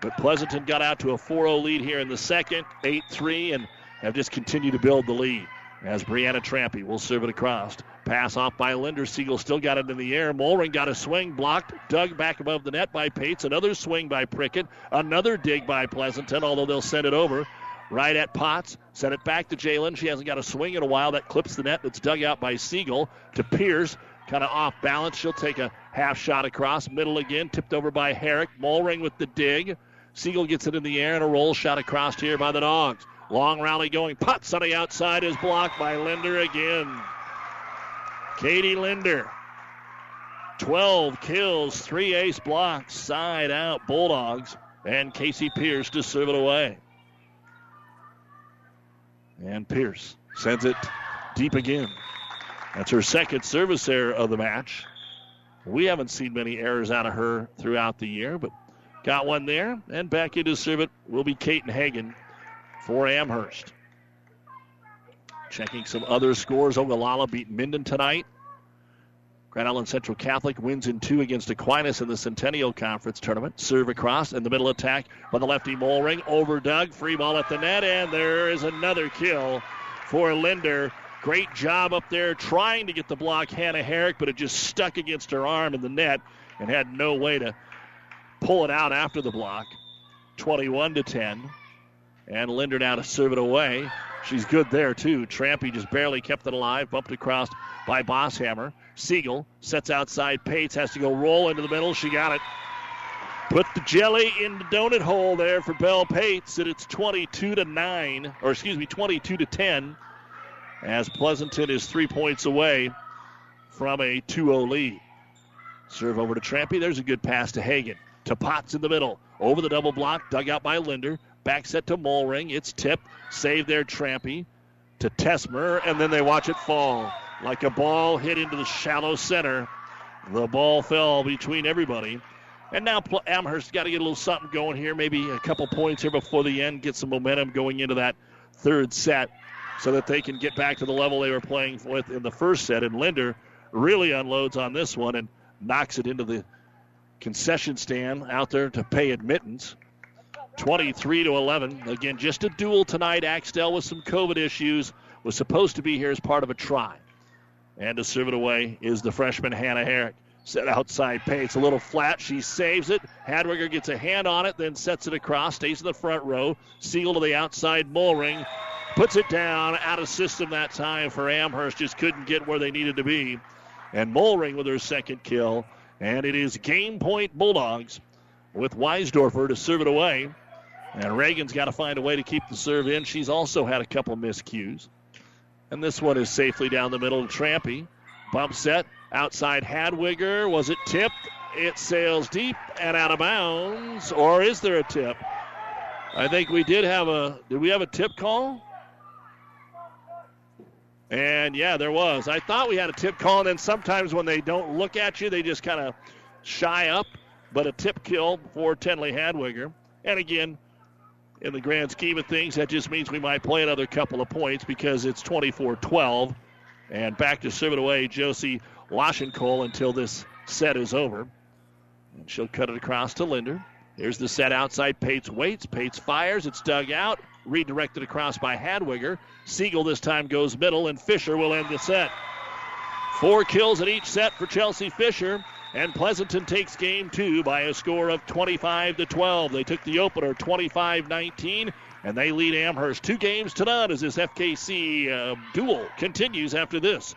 but Pleasanton got out to a 4 0 lead here in the second, 8 3, and have just continued to build the lead as Brianna Trampy will serve it across. Pass off by Linder. Siegel still got it in the air. Molring got a swing blocked, dug back above the net by Pates. Another swing by Prickett. Another dig by Pleasanton, although they'll send it over. Right at Potts. Send it back to Jalen. She hasn't got a swing in a while. That clips the net. That's dug out by Siegel to Pierce. Kind of off balance. She'll take a half shot across. Middle again. Tipped over by Herrick. Molring with the dig. Siegel gets it in the air and a roll shot across here by the Dogs. Long rally going. Potts on the outside is blocked by Linder again. Katie Linder. 12 kills, 3 ace blocks, side out Bulldogs. And Casey Pierce to serve it away. And Pierce sends it deep again. That's her second service error of the match. We haven't seen many errors out of her throughout the year, but got one there. And back in to serve it will be Kate and Hagen for Amherst. Checking some other scores. Ogallala beat Minden tonight. Grand Island Central Catholic wins in two against Aquinas in the Centennial Conference tournament. Serve across in the middle attack by the lefty Molring. Over Doug. Free ball at the net, and there is another kill for Linder. Great job up there trying to get the block, Hannah Herrick, but it just stuck against her arm in the net and had no way to pull it out after the block. 21 to 10. And Linder now to serve it away. She's good there, too. Trampy just barely kept it alive, bumped across by Bosshammer. Siegel sets outside. Pates has to go roll into the middle. She got it. Put the jelly in the donut hole there for Bell Pates, and it's 22 to 9, or excuse me, 22 to 10, as Pleasanton is three points away from a 2 0 lead. Serve over to Trampy. There's a good pass to Hagen. To Potts in the middle. Over the double block, dug out by Linder. Back set to Molring. It's tipped. Save there, Trampy. To Tesmer, and then they watch it fall. Like a ball hit into the shallow center. The ball fell between everybody. And now Amherst got to get a little something going here, maybe a couple points here before the end, get some momentum going into that third set so that they can get back to the level they were playing with in the first set. And Linder really unloads on this one and knocks it into the concession stand out there to pay admittance. 23 to 11. Again, just a dual tonight. Axtell with some COVID issues was supposed to be here as part of a try. And to serve it away is the freshman Hannah Herrick. Set outside pace, a little flat. She saves it. Hadwiger gets a hand on it, then sets it across, stays in the front row. Seal to the outside, Molring. Puts it down, out of system that time for Amherst. Just couldn't get where they needed to be. And Molring with her second kill. And it is game point Bulldogs with Weisdorfer to serve it away. And Reagan's got to find a way to keep the serve in. She's also had a couple miscues. And this one is safely down the middle to Trampy. Bump set outside Hadwiger. Was it tipped? It sails deep and out of bounds. Or is there a tip? I think we did have a. Did we have a tip call? And yeah, there was. I thought we had a tip call, and then sometimes when they don't look at you, they just kind of shy up. But a tip kill for Tenley Hadwiger. And again, in the grand scheme of things, that just means we might play another couple of points because it's 24 12. And back to serve it away, Josie Washenkohl until this set is over. And she'll cut it across to Linder. Here's the set outside. Pates waits. Pates fires. It's dug out. Redirected across by Hadwiger. Siegel this time goes middle, and Fisher will end the set. Four kills in each set for Chelsea Fisher. And Pleasanton takes game two by a score of 25 to 12. They took the opener 25 19, and they lead Amherst two games to none as this FKC uh, dual continues after this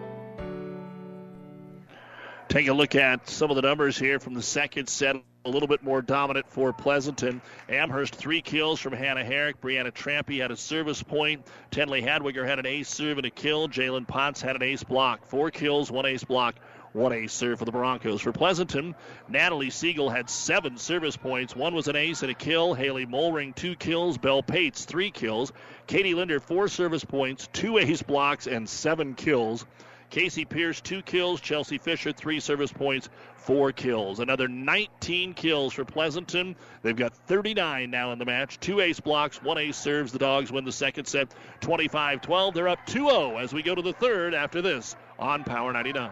Take a look at some of the numbers here from the second set. A little bit more dominant for Pleasanton. Amherst, three kills from Hannah Herrick. Brianna Trampy had a service point. Tenley Hadwiger had an ace serve and a kill. Jalen Potts had an ace block. Four kills, one ace block, one ace serve for the Broncos. For Pleasanton, Natalie Siegel had seven service points. One was an ace and a kill. Haley Molring, two kills. Bell Pates, three kills. Katie Linder, four service points, two ace blocks, and seven kills. Casey Pierce, two kills. Chelsea Fisher, three service points, four kills. Another 19 kills for Pleasanton. They've got 39 now in the match. Two ace blocks, one ace serves. The Dogs win the second set 25 12. They're up 2 0 as we go to the third after this on Power 99.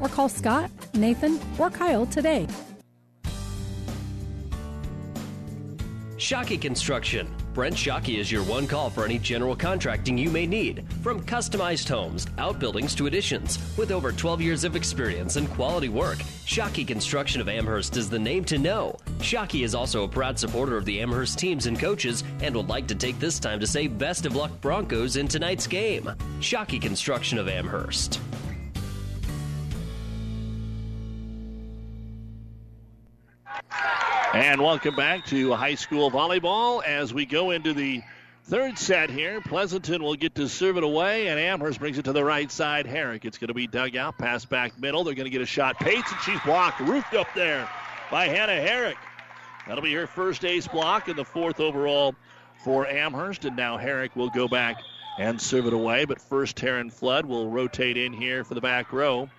or call Scott, Nathan, or Kyle today. Shockey Construction. Brent Shockey is your one call for any general contracting you may need, from customized homes, outbuildings to additions. With over 12 years of experience and quality work, Shockey Construction of Amherst is the name to know. Shockey is also a proud supporter of the Amherst teams and coaches and would like to take this time to say best of luck Broncos in tonight's game. Shockey Construction of Amherst. And welcome back to high school volleyball as we go into the third set here. Pleasanton will get to serve it away, and Amherst brings it to the right side. Herrick, it's going to be dug out, pass back middle. They're going to get a shot. Pates, and she's blocked, roofed up there by Hannah Herrick. That'll be her first ace block and the fourth overall for Amherst. And now Herrick will go back and serve it away. But first, Taryn Flood will rotate in here for the back row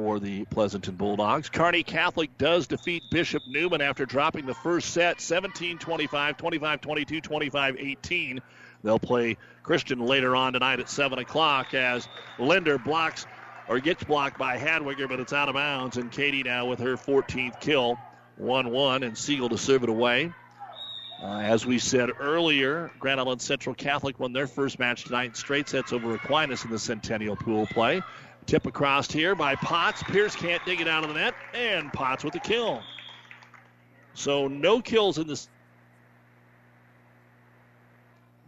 for the Pleasanton Bulldogs. Kearney Catholic does defeat Bishop Neumann after dropping the first set 17 25, 25 22, 25 18. They'll play Christian later on tonight at 7 o'clock as Linder blocks or gets blocked by Hadwiger, but it's out of bounds. And Katie now with her 14th kill, 1 1, and Siegel to serve it away. Uh, as we said earlier, Grand Island Central Catholic won their first match tonight straight sets over Aquinas in the Centennial Pool play. Tip across here by Potts. Pierce can't dig it out of the net, and Potts with the kill. So no kills in this,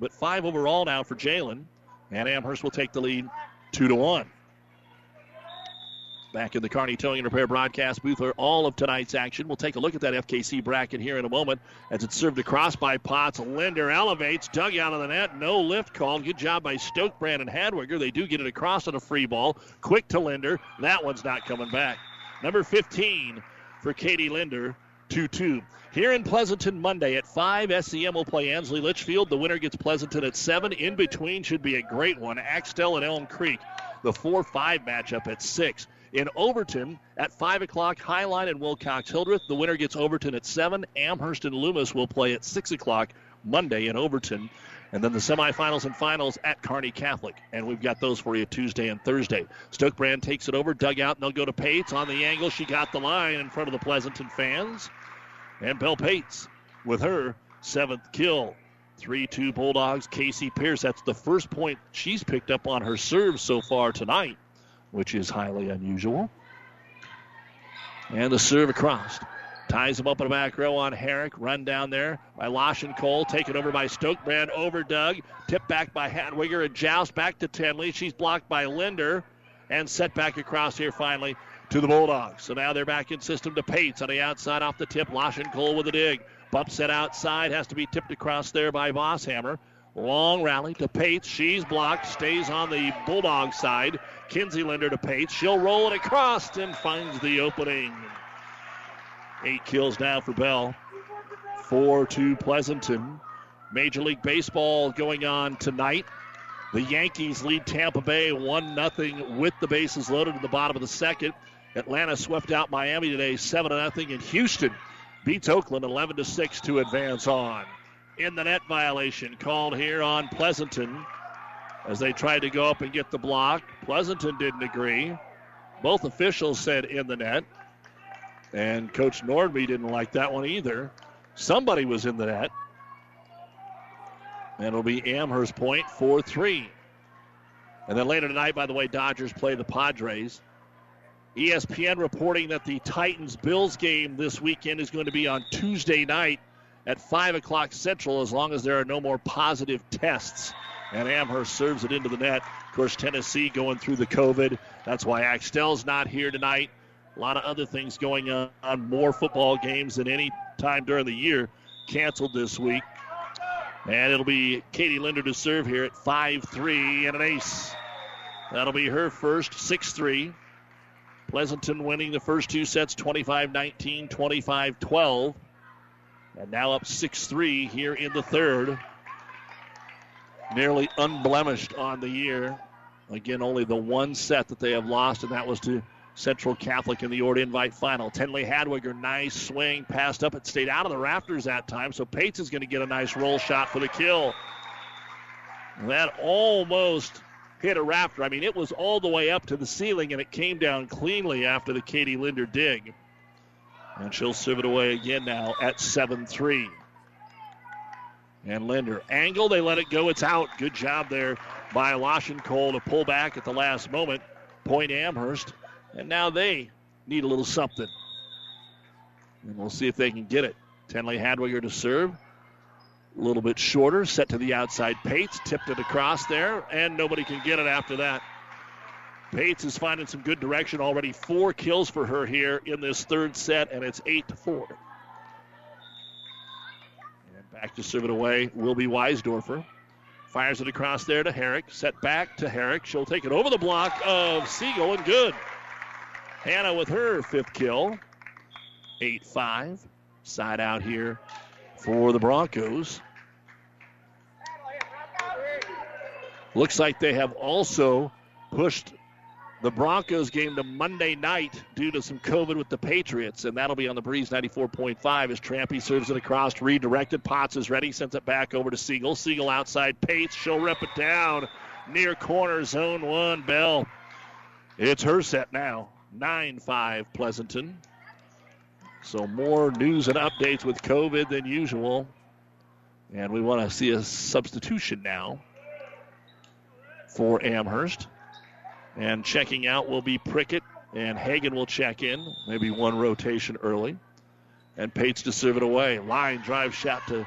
but five overall now for Jalen, and Amherst will take the lead, two to one. Back in the Kearney Towing and Repair broadcast booth for all of tonight's action. We'll take a look at that FKC bracket here in a moment as it's served across by Potts. Linder elevates, dug out of the net, no lift called. Good job by Stokebrand and Hadwiger. They do get it across on a free ball. Quick to Linder. That one's not coming back. Number 15 for Katie Linder 2 2. Here in Pleasanton Monday at 5, SEM will play Ansley Litchfield. The winner gets Pleasanton at 7. In between should be a great one. Axtell and Elm Creek. The 4 5 matchup at 6. In Overton at 5 o'clock, Highline and Wilcox Hildreth. The winner gets Overton at 7. Amherst and Loomis will play at 6 o'clock Monday in Overton. And then the semifinals and finals at Kearney Catholic. And we've got those for you Tuesday and Thursday. Stokebrand takes it over, dug out, and they'll go to Pates on the angle. She got the line in front of the Pleasanton fans. And Bell Pates with her seventh kill. 3 2 Bulldogs. Casey Pierce. That's the first point she's picked up on her serve so far tonight, which is highly unusual. And the serve across. Ties him up in the back row on Herrick. Run down there by Losh and Cole. Taken over by Stokebrand. Over Doug. Tipped back by Hadwiger. And Joust back to Tenley. She's blocked by Linder. And set back across here finally to the Bulldogs. So now they're back in system to Pates on the outside off the tip. Losh and Cole with a dig. Bump set outside. Has to be tipped across there by Bosshammer. Long rally to Pates. She's blocked. Stays on the Bulldog side. Kinsey Linder to Pates. She'll roll it across and finds the opening. Eight kills now for Bell. 4 to Pleasanton. Major League Baseball going on tonight. The Yankees lead Tampa Bay 1 0 with the bases loaded in the bottom of the second. Atlanta swept out Miami today 7 0 and Houston beats Oakland 11 6 to advance on. In the net violation called here on Pleasanton as they tried to go up and get the block. Pleasanton didn't agree. Both officials said in the net. And Coach Nordby didn't like that one either. Somebody was in the net. And it'll be Amherst point 4 3. And then later tonight, by the way, Dodgers play the Padres. ESPN reporting that the Titans Bills game this weekend is going to be on Tuesday night at 5 o'clock Central as long as there are no more positive tests. And Amherst serves it into the net. Of course, Tennessee going through the COVID. That's why Axtell's not here tonight. A lot of other things going on. More football games than any time during the year canceled this week. And it'll be Katie Linder to serve here at 5 3 and an ace. That'll be her first 6 3. Pleasanton winning the first two sets 25 19, 25 12. And now up 6 3 here in the third. Nearly unblemished on the year. Again, only the one set that they have lost, and that was to Central Catholic in the Order Invite final. Tenley Hadwiger, nice swing, passed up. It stayed out of the rafters that time, so Pates is going to get a nice roll shot for the kill. That almost hit a rafter. I mean, it was all the way up to the ceiling, and it came down cleanly after the Katie Linder dig. And she'll serve it away again now at 7 3. And Linder, angle, they let it go. It's out. Good job there by Cole to pull back at the last moment. Point Amherst. And now they need a little something. And we'll see if they can get it. Tenley Hadwiger to serve. A little bit shorter, set to the outside. Pates tipped it across there, and nobody can get it after that. Pates is finding some good direction already. Four kills for her here in this third set, and it's eight to four. Back to serve it away will be Weisdorfer. Fires it across there to Herrick. Set back to Herrick. She'll take it over the block of Siegel and good. Hannah with her fifth kill. 8 5. Side out here for the Broncos. Looks like they have also pushed the Broncos game to Monday night due to some COVID with the Patriots, and that'll be on the Breeze 94.5 as Trampy serves it across, redirected. Potts is ready, sends it back over to Siegel. Siegel outside, Pates, she'll rip it down near corner, zone one. Bell. It's her set now. 9 5 Pleasanton. So more news and updates with COVID than usual. And we want to see a substitution now for Amherst. And checking out will be Prickett, and Hagan will check in, maybe one rotation early. And Pates to serve it away. Line drive shot to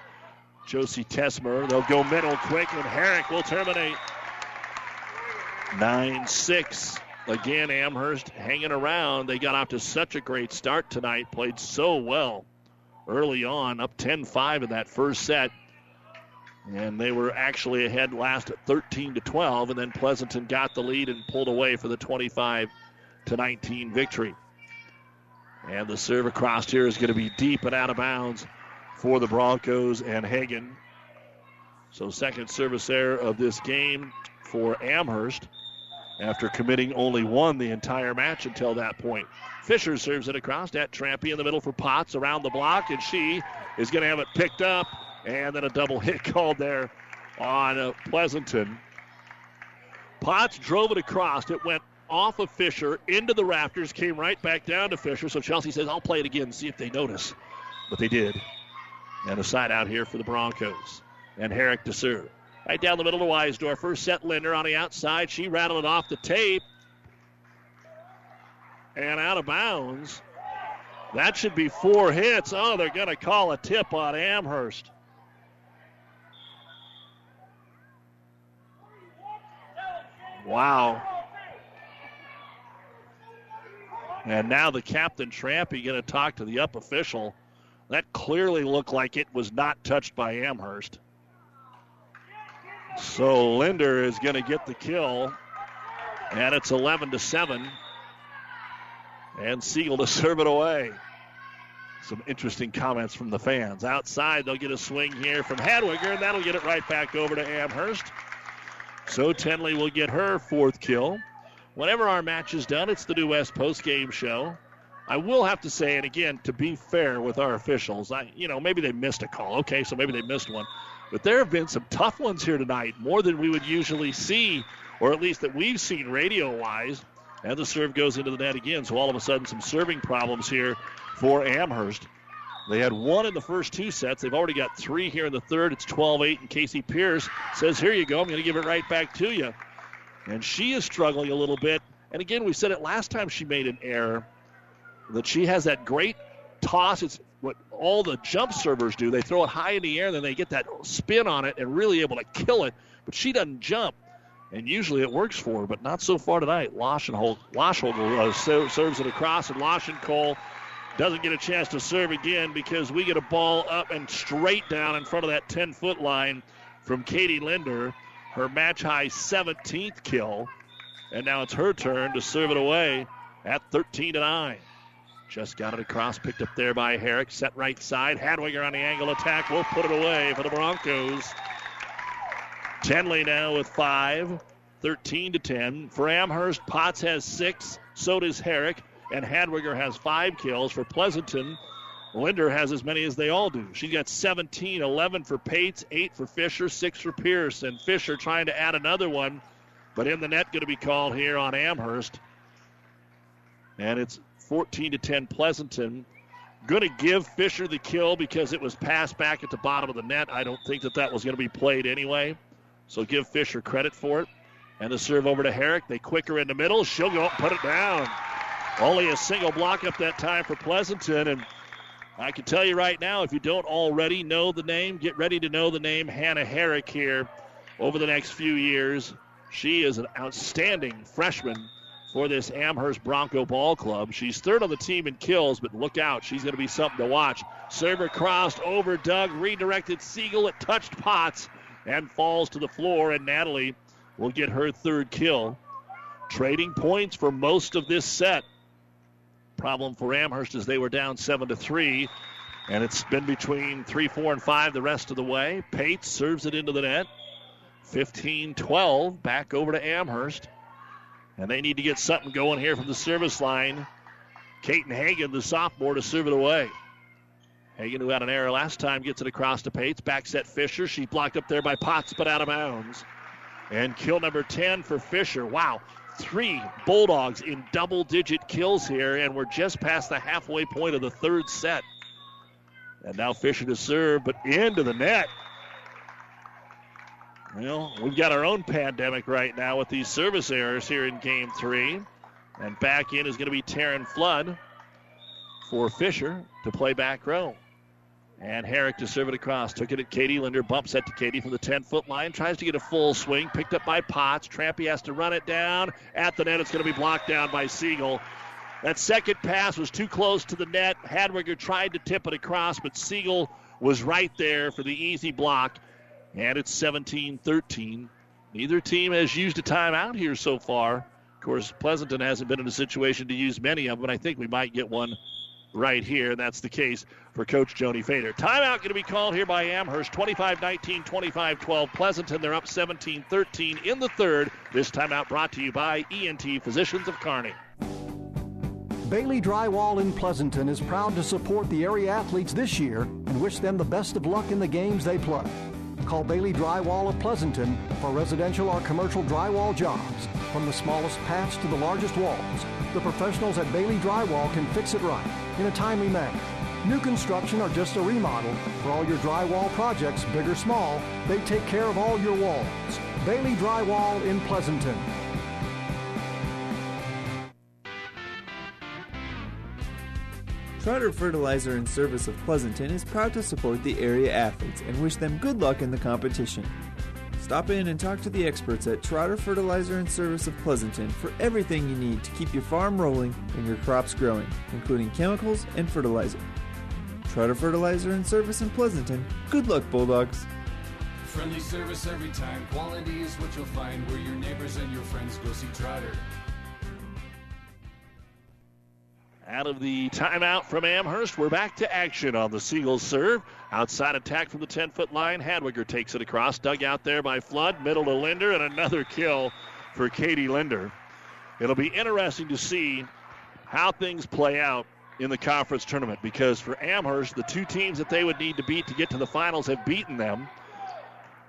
Josie Tesmer. They'll go middle quick, and Herrick will terminate. 9 6. Again, Amherst hanging around. They got off to such a great start tonight, played so well early on, up 10 5 in that first set. And they were actually ahead last at 13 to 12, and then Pleasanton got the lead and pulled away for the 25 to 19 victory. And the serve across here is going to be deep and out of bounds for the Broncos and Hagan. So, second service error of this game for Amherst after committing only one the entire match until that point. Fisher serves it across at Trampy in the middle for Potts around the block, and she is going to have it picked up. And then a double hit called there on uh, Pleasanton. Potts drove it across. It went off of Fisher into the rafters, came right back down to Fisher. So Chelsea says, I'll play it again, see if they notice. But they did. And a side out here for the Broncos. And Herrick to serve. Right down the middle to Weisdorfer. Set Linder on the outside. She rattled it off the tape. And out of bounds. That should be four hits. Oh, they're going to call a tip on Amherst. Wow. And now the captain Trampy going to talk to the up official. That clearly looked like it was not touched by Amherst. So Linder is going to get the kill, and it's 11 to 7. And Siegel to serve it away. Some interesting comments from the fans. Outside, they'll get a swing here from Hadwiger, and that'll get it right back over to Amherst. So Tenley will get her fourth kill. Whenever our match is done, it's the New West post game show. I will have to say, and again, to be fair with our officials, I you know maybe they missed a call. Okay, so maybe they missed one, but there have been some tough ones here tonight, more than we would usually see, or at least that we've seen radio wise. And the serve goes into the net again, so all of a sudden some serving problems here for Amherst. They had one in the first two sets. They've already got three here in the third. It's 12 8, and Casey Pierce says, Here you go. I'm going to give it right back to you. And she is struggling a little bit. And again, we said it last time she made an error that she has that great toss. It's what all the jump servers do. They throw it high in the air, and then they get that spin on it and really able to kill it. But she doesn't jump. And usually it works for her, but not so far tonight. Loschenhold uh, serves it across, and Loschenkol doesn't get a chance to serve again because we get a ball up and straight down in front of that 10 foot line from Katie Linder. Her match high 17th kill. And now it's her turn to serve it away at 13 to 9. Just got it across, picked up there by Herrick. Set right side. Hadwiger on the angle attack. Will put it away for the Broncos. Tenley now with five. 13 to 10. For Amherst, Potts has six. So does Herrick and Hadwiger has five kills. For Pleasanton, Linder has as many as they all do. She's got 17, 11 for Pates, 8 for Fisher, 6 for Pierce. And Fisher trying to add another one, but in the net going to be called here on Amherst. And it's 14 to 10 Pleasanton. Going to give Fisher the kill because it was passed back at the bottom of the net. I don't think that that was going to be played anyway. So give Fisher credit for it. And the serve over to Herrick. They quicker in the middle. She'll go up and put it down. Only a single block up that time for Pleasanton. And I can tell you right now, if you don't already know the name, get ready to know the name Hannah Herrick here over the next few years. She is an outstanding freshman for this Amherst Bronco Ball Club. She's third on the team in kills, but look out. She's going to be something to watch. Server crossed over Doug, redirected Siegel. It touched Potts and falls to the floor, and Natalie will get her third kill. Trading points for most of this set. Problem for Amherst is they were down seven to three, and it's been between three, four, and five the rest of the way. Pates serves it into the net. 15-12 back over to Amherst, and they need to get something going here from the service line. Caton Hagan, the sophomore, to serve it away. Hagan, who had an error last time, gets it across to Pates. Back set Fisher. She's blocked up there by Potts, but out of bounds. And kill number 10 for Fisher. Wow, three Bulldogs in double digit kills here, and we're just past the halfway point of the third set. And now Fisher to serve, but into the net. Well, we've got our own pandemic right now with these service errors here in game three. And back in is going to be Taryn Flood for Fisher to play back row. And Herrick to serve it across. Took it at Katie Linder. Bumps it to Katie from the 10 foot line. Tries to get a full swing. Picked up by Potts. Trampy has to run it down. At the net, it's going to be blocked down by Siegel. That second pass was too close to the net. Hadwiger tried to tip it across, but Siegel was right there for the easy block. And it's 17 13. Neither team has used a timeout here so far. Of course, Pleasanton hasn't been in a situation to use many of them, but I think we might get one right here. And that's the case for Coach Joni Fader. Timeout going to be called here by Amherst. 25 19, 25 12. Pleasanton, they're up 17 13 in the third. This timeout brought to you by ENT Physicians of Kearney. Bailey Drywall in Pleasanton is proud to support the area athletes this year and wish them the best of luck in the games they play. Call Bailey Drywall of Pleasanton for residential or commercial drywall jobs. From the smallest patch to the largest walls, the professionals at Bailey Drywall can fix it right in a timely manner. New construction or just a remodel, for all your drywall projects, big or small, they take care of all your walls. Bailey Drywall in Pleasanton. Trotter Fertilizer and Service of Pleasanton is proud to support the area athletes and wish them good luck in the competition. Stop in and talk to the experts at Trotter Fertilizer and Service of Pleasanton for everything you need to keep your farm rolling and your crops growing, including chemicals and fertilizer. Trotter Fertilizer and Service in Pleasanton. Good luck, Bulldogs. Friendly service every time. Quality is what you'll find where your neighbors and your friends go see Trotter. Out of the timeout from Amherst, we're back to action on the Siegel's serve. Outside attack from the 10 foot line. Hadwiger takes it across. Dug out there by Flood. Middle to Linder, and another kill for Katie Linder. It'll be interesting to see how things play out in the conference tournament because for Amherst, the two teams that they would need to beat to get to the finals have beaten them.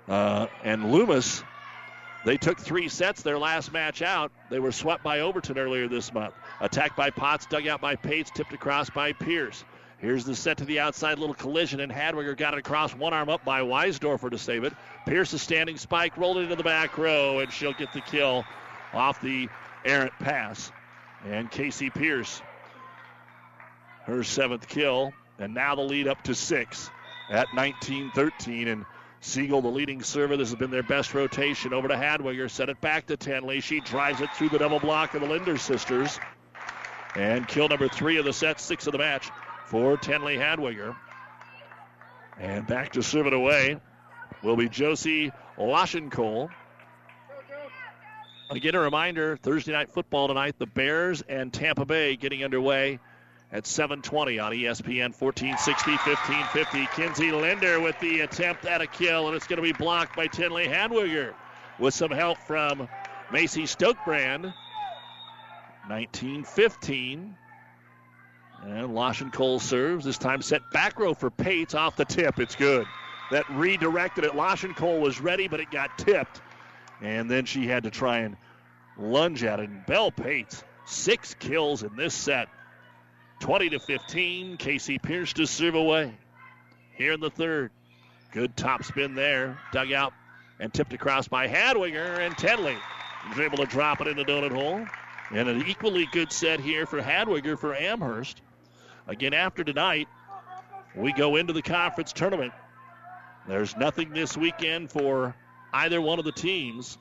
Uh, and Loomis, they took three sets their last match out. They were swept by Overton earlier this month. Attacked by Potts, dug out by Pates, tipped across by Pierce. Here's the set to the outside, little collision, and Hadwiger got it across, one arm up by Weisdorfer to save it. Pierce is standing spike, rolled into the back row, and she'll get the kill off the errant pass. And Casey Pierce, her seventh kill, and now the lead up to six at 19 13. And Siegel, the leading server. This has been their best rotation. Over to Hadwiger. Set it back to Tenley. She drives it through the double block of the Linder sisters. And kill number three of the set, six of the match for Tenley Hadwiger. And back to serve it away will be Josie Laschenkol. Again, a reminder Thursday night football tonight, the Bears and Tampa Bay getting underway at 7:20 on ESPN 1460 1550. Kinsey Linder with the attempt at a kill, and it's going to be blocked by Tenley Hadwiger with some help from Macy Stokebrand. 19-15. And Lashen Cole serves. This time set back row for Pates off the tip. It's good. That redirected it. Lashen Cole was ready, but it got tipped. And then she had to try and lunge at it. And Belle Pates, six kills in this set. 20 to 15. Casey Pierce to serve away. Here in the third. Good top spin there. Dug out and tipped across by Hadwiger and Tenley was able to drop it in the donut hole. And an equally good set here for Hadwiger for Amherst. Again, after tonight, we go into the conference tournament. There's nothing this weekend for either one of the teams.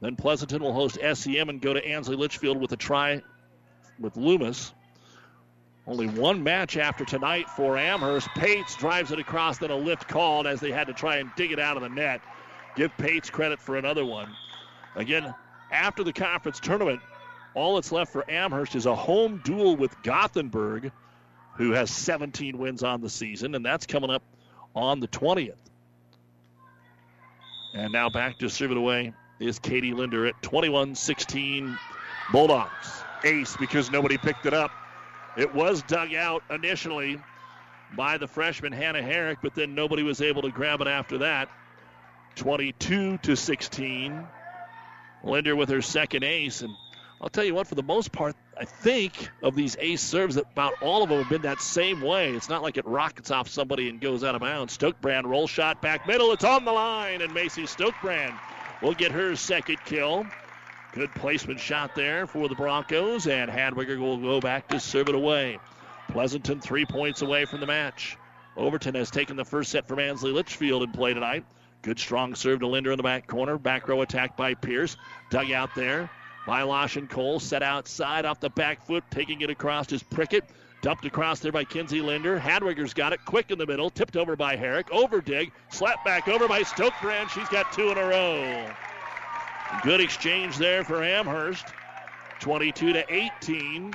Then Pleasanton will host SEM and go to Ansley Litchfield with a try with Loomis. Only one match after tonight for Amherst. Pates drives it across, then a lift called as they had to try and dig it out of the net. Give Pates credit for another one. Again, after the conference tournament, all that's left for Amherst is a home dual with Gothenburg, who has 17 wins on the season, and that's coming up on the 20th. And now back to serve it away is Katie Linder at 21 16 Bulldogs. Ace because nobody picked it up. It was dug out initially by the freshman Hannah Herrick, but then nobody was able to grab it after that. 22 to 16. Linder with her second ace, and I'll tell you what, for the most part, I think of these ace serves, that about all of them have been that same way. It's not like it rockets off somebody and goes out of bounds. Stokebrand roll shot back middle. It's on the line, and Macy Stokebrand will get her second kill. Good placement shot there for the Broncos, and Hadwiger will go back to serve it away. Pleasanton three points away from the match. Overton has taken the first set from Ansley Litchfield in play tonight. Good strong serve to Linder in the back corner. Back row attack by Pierce. Dug out there by and Cole. Set outside off the back foot. Taking it across is Prickett. Dumped across there by Kinsey Linder. Hadwiger's got it quick in the middle. Tipped over by Herrick. Over dig. Slapped back over by Stokebrand. She's got two in a row. Good exchange there for Amherst. 22 to 18.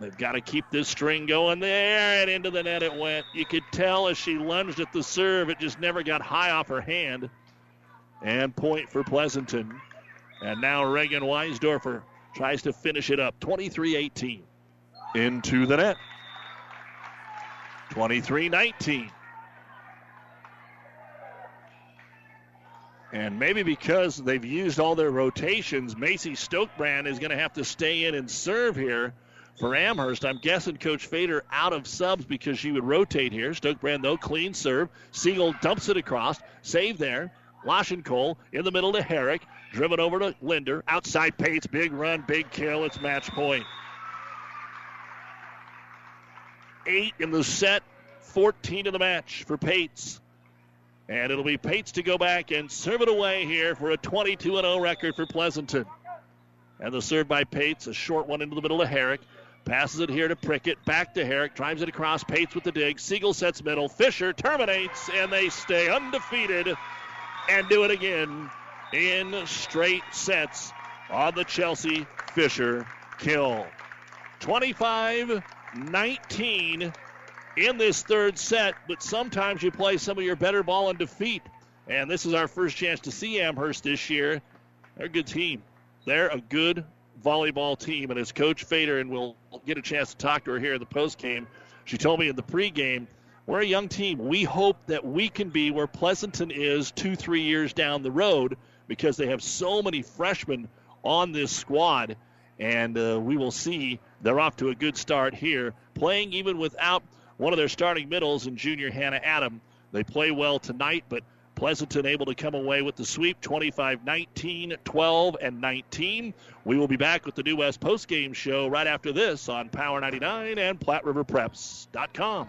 They've got to keep this string going there, and into the net it went. You could tell as she lunged at the serve, it just never got high off her hand. And point for Pleasanton. And now Reagan Weisdorfer tries to finish it up. 23 18. Into the net. 23 19. And maybe because they've used all their rotations, Macy Stokebrand is going to have to stay in and serve here for Amherst. I'm guessing Coach Fader out of subs because she would rotate here. Stokebrand, though, clean serve. Siegel dumps it across. Save there. Cole in the middle to Herrick. Driven over to Linder. Outside Pates. Big run, big kill. It's match point. Eight in the set, 14 in the match for Pates. And it'll be Pates to go back and serve it away here for a 22 0 record for Pleasanton. And the serve by Pates, a short one into the middle of Herrick. Passes it here to Prickett. Back to Herrick. Drives it across. Pates with the dig. Siegel sets middle. Fisher terminates, and they stay undefeated and do it again in straight sets on the Chelsea Fisher kill. 25 19 in this third set, but sometimes you play some of your better ball in defeat. And this is our first chance to see Amherst this year. They're a good team. They're a good volleyball team. And as Coach Fader, and we'll get a chance to talk to her here in the post game, she told me in the pregame, we're a young team. We hope that we can be where Pleasanton is two, three years down the road because they have so many freshmen on this squad. And uh, we will see they're off to a good start here, playing even without one of their starting middles in junior Hannah Adam. They play well tonight, but Pleasanton able to come away with the sweep 25 19, 12, and 19. We will be back with the New West postgame show right after this on Power 99 and PlatteRiverPreps.com.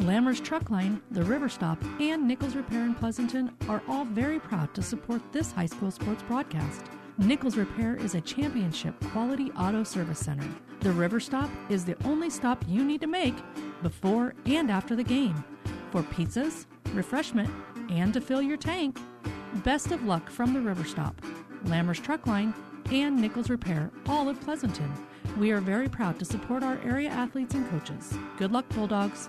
Lammers Truck Line, the River Stop, and Nichols Repair in Pleasanton are all very proud to support this high school sports broadcast. Nichols Repair is a championship quality auto service center. The River Stop is the only stop you need to make before and after the game for pizzas, refreshment, and to fill your tank. Best of luck from the River Stop, Lammers Truck Line, and Nichols Repair, all of Pleasanton. We are very proud to support our area athletes and coaches. Good luck, Bulldogs.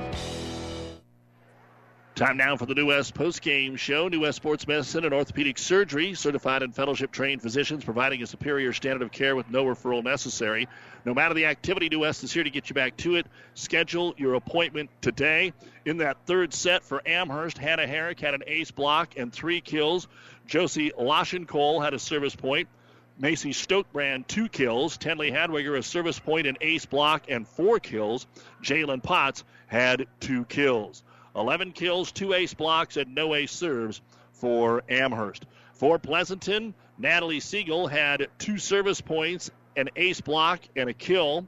Time now for the New West post-game show. New West Sports Medicine and Orthopedic Surgery, certified and fellowship-trained physicians providing a superior standard of care with no referral necessary. No matter the activity, New West is here to get you back to it. Schedule your appointment today. In that third set for Amherst, Hannah Herrick had an ace block and three kills. Josie Laschenkol had a service point. Macy Stokebrand, two kills. Tenley Hadwiger, a service point, an ace block, and four kills. Jalen Potts had two kills. 11 kills, two ace blocks, and no ace serves for Amherst. For Pleasanton, Natalie Siegel had two service points, an ace block, and a kill.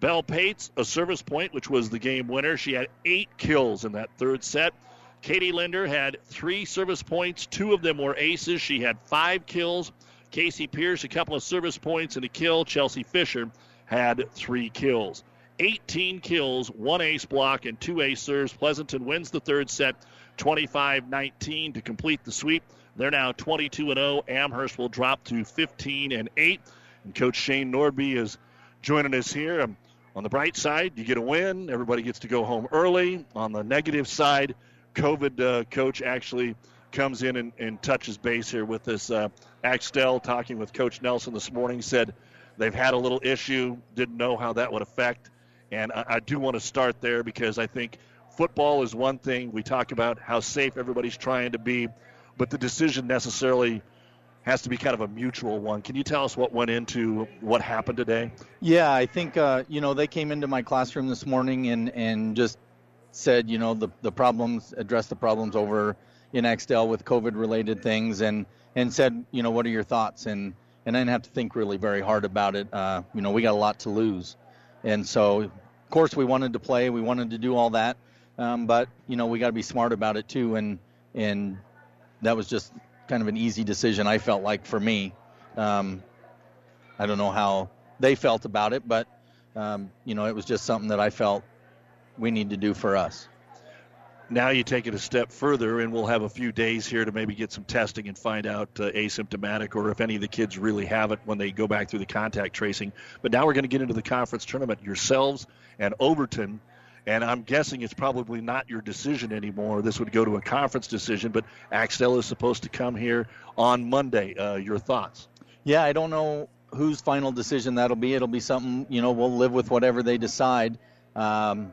Belle Pates, a service point, which was the game winner. She had eight kills in that third set. Katie Linder had three service points. Two of them were aces. She had five kills. Casey Pierce, a couple of service points and a kill. Chelsea Fisher had three kills. 18 kills, one ace block, and two ace serves. Pleasanton wins the third set 25 19 to complete the sweep. They're now 22 0. Amherst will drop to 15 and 8. And Coach Shane Nordby is joining us here. Um, on the bright side, you get a win. Everybody gets to go home early. On the negative side, COVID uh, coach actually comes in and, and, touches base here with this. Uh, Axtell talking with Coach Nelson this morning said they've had a little issue, didn't know how that would affect. And I, I do want to start there because I think football is one thing. We talk about how safe everybody's trying to be, but the decision necessarily has to be kind of a mutual one. Can you tell us what went into what happened today? Yeah, I think uh, you know they came into my classroom this morning and and just said you know the the problems addressed the problems over in Axtell with COVID related things and and said you know what are your thoughts and and I didn't have to think really very hard about it. Uh, you know we got a lot to lose, and so of course we wanted to play, we wanted to do all that, um, but you know we got to be smart about it too and and that was just kind of an easy decision. I felt like for me, um, I don't know how they felt about it, but um, you know, it was just something that I felt we need to do for us. Now you take it a step further, and we'll have a few days here to maybe get some testing and find out uh, asymptomatic or if any of the kids really have it when they go back through the contact tracing. But now we're going to get into the conference tournament. Yourselves and Overton and I'm guessing it's probably not your decision anymore. This would go to a conference decision, but Axtell is supposed to come here on Monday. Uh, your thoughts? Yeah, I don't know whose final decision that'll be. It'll be something, you know, we'll live with whatever they decide. Um,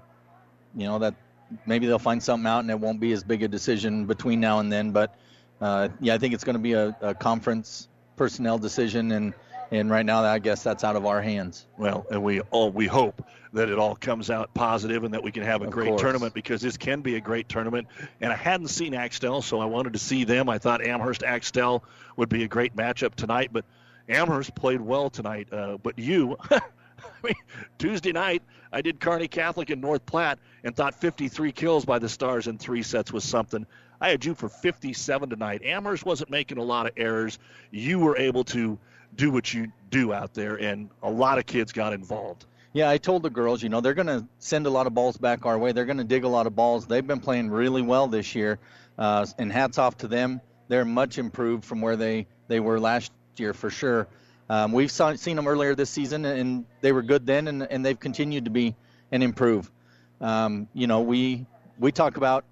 you know, that maybe they'll find something out and it won't be as big a decision between now and then. But uh, yeah, I think it's going to be a, a conference personnel decision and and right now I guess that's out of our hands. Well, and we all we hope that it all comes out positive and that we can have a of great course. tournament because this can be a great tournament. And I hadn't seen Axtell, so I wanted to see them. I thought Amherst Axtell would be a great matchup tonight, but Amherst played well tonight. Uh, but you, I mean, Tuesday night, I did Kearney Catholic in North Platte and thought 53 kills by the Stars in three sets was something. I had you for 57 tonight. Amherst wasn't making a lot of errors. You were able to do what you do out there, and a lot of kids got involved. Yeah, I told the girls, you know, they're going to send a lot of balls back our way. They're going to dig a lot of balls. They've been playing really well this year, uh, and hats off to them. They're much improved from where they, they were last year for sure. Um, we've saw, seen them earlier this season, and they were good then, and, and they've continued to be and improve. Um, you know, we we talk about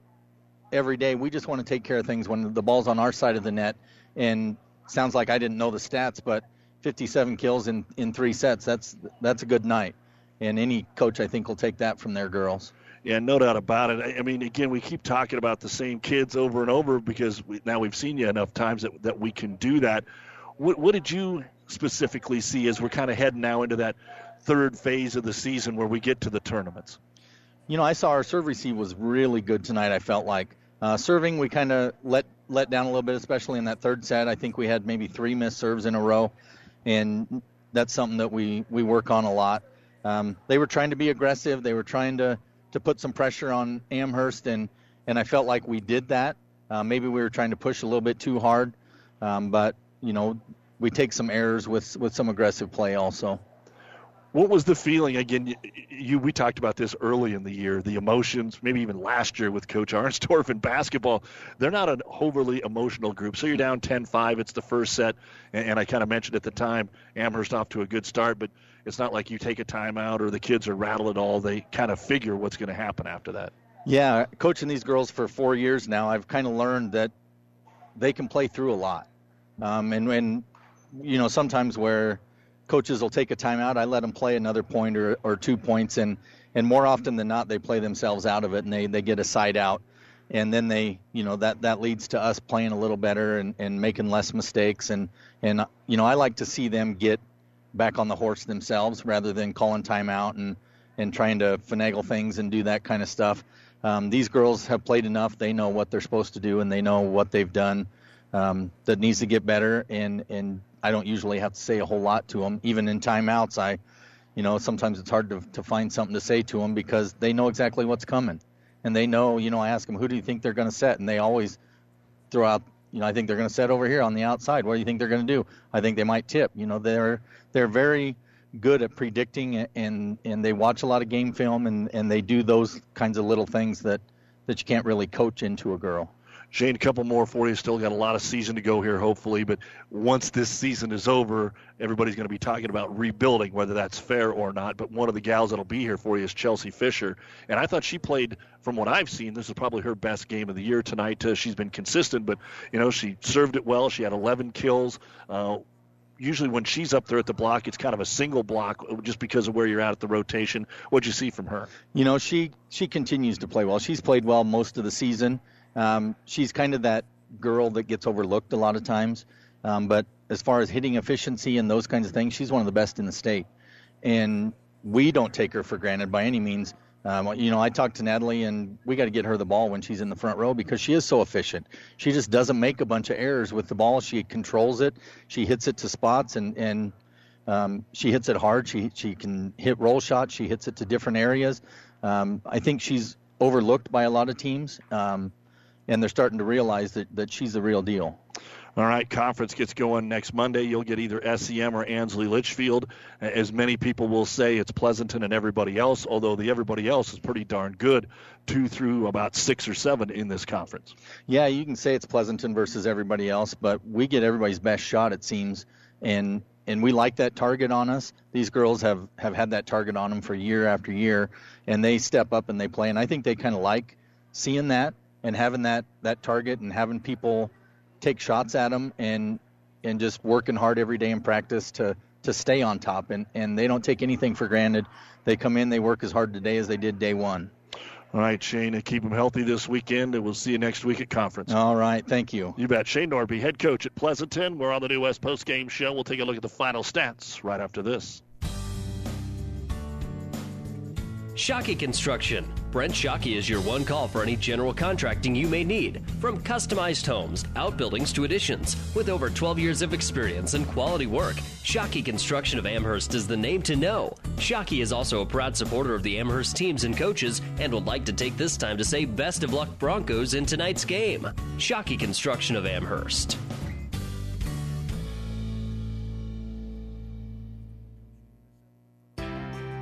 every day. We just want to take care of things when the ball's on our side of the net. And sounds like I didn't know the stats, but 57 kills in, in three sets. That's that's a good night and any coach I think will take that from their girls. Yeah, no doubt about it. I mean, again, we keep talking about the same kids over and over because we, now we've seen you enough times that, that we can do that. What, what did you specifically see as we're kind of heading now into that third phase of the season where we get to the tournaments? You know, I saw our serve receive was really good tonight. I felt like uh, serving we kind of let let down a little bit, especially in that third set. I think we had maybe three missed serves in a row, and that's something that we we work on a lot. Um, they were trying to be aggressive. They were trying to, to put some pressure on Amherst, and, and I felt like we did that. Uh, maybe we were trying to push a little bit too hard, um, but you know we take some errors with with some aggressive play also. What was the feeling again? You, you, we talked about this early in the year. The emotions, maybe even last year with Coach Arnstorff in basketball. They're not an overly emotional group. So you're down 10-5. It's the first set, and, and I kind of mentioned at the time Amherst off to a good start, but it's not like you take a timeout or the kids are rattled at all. They kind of figure what's going to happen after that. Yeah, coaching these girls for four years now, I've kind of learned that they can play through a lot, um, and when you know sometimes where coaches will take a timeout. I let them play another point or, or two points, and and more often than not, they play themselves out of it, and they they get a side out, and then they you know that that leads to us playing a little better and, and making less mistakes, and and you know I like to see them get back on the horse themselves rather than calling timeout and and trying to finagle things and do that kind of stuff. Um, these girls have played enough; they know what they're supposed to do, and they know what they've done um, that needs to get better, and and I don't usually have to say a whole lot to them. Even in timeouts, I, you know, sometimes it's hard to, to find something to say to them because they know exactly what's coming. And they know, you know, I ask them, who do you think they're going to set? And they always throw out, you know, I think they're going to set over here on the outside. What do you think they're going to do? I think they might tip. You know, they're they're very good at predicting and and they watch a lot of game film and and they do those kinds of little things that that you can't really coach into a girl. Shane, a couple more for you. Still got a lot of season to go here, hopefully. But once this season is over, everybody's going to be talking about rebuilding, whether that's fair or not. But one of the gals that'll be here for you is Chelsea Fisher. And I thought she played, from what I've seen, this is probably her best game of the year tonight. Uh, she's been consistent, but, you know, she served it well. She had 11 kills. Uh, usually when she's up there at the block, it's kind of a single block just because of where you're at at the rotation. What'd you see from her? You know, she she continues to play well. She's played well most of the season. Um, she's kind of that girl that gets overlooked a lot of times. Um, but as far as hitting efficiency and those kinds of things, she's one of the best in the state. And we don't take her for granted by any means. Um, you know, I talked to Natalie, and we got to get her the ball when she's in the front row because she is so efficient. She just doesn't make a bunch of errors with the ball. She controls it. She hits it to spots, and and um, she hits it hard. She she can hit roll shots. She hits it to different areas. Um, I think she's overlooked by a lot of teams. Um, and they're starting to realize that, that she's the real deal. All right, conference gets going next Monday. You'll get either SEM or Ansley Litchfield. As many people will say, it's Pleasanton and everybody else, although the everybody else is pretty darn good, two through about six or seven in this conference. Yeah, you can say it's Pleasanton versus everybody else, but we get everybody's best shot, it seems, and and we like that target on us. These girls have have had that target on them for year after year, and they step up and they play, and I think they kind of like seeing that and having that that target and having people take shots at them and and just working hard every day in practice to to stay on top and and they don't take anything for granted. They come in, they work as hard today as they did day one. All right, Shane, and keep them healthy this weekend, and we'll see you next week at conference. All right, thank you. You bet. Shane Nordby, head coach at Pleasanton. We're on the New West Post Game Show. We'll take a look at the final stats right after this. Shockey Construction. Brent Shockey is your one call for any general contracting you may need, from customized homes, outbuildings to additions. With over 12 years of experience and quality work, Shockey Construction of Amherst is the name to know. Shockey is also a proud supporter of the Amherst teams and coaches and would like to take this time to say best of luck Broncos in tonight's game. Shockey Construction of Amherst.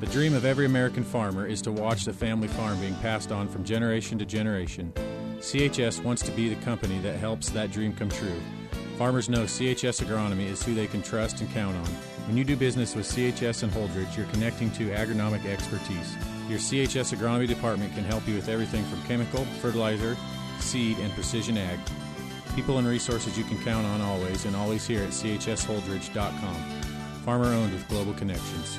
The dream of every American farmer is to watch the family farm being passed on from generation to generation. CHS wants to be the company that helps that dream come true. Farmers know CHS Agronomy is who they can trust and count on. When you do business with CHS and Holdrege, you're connecting to agronomic expertise. Your CHS Agronomy department can help you with everything from chemical, fertilizer, seed, and precision ag. People and resources you can count on always, and always here at chsholdrege.com. Farmer owned with global connections.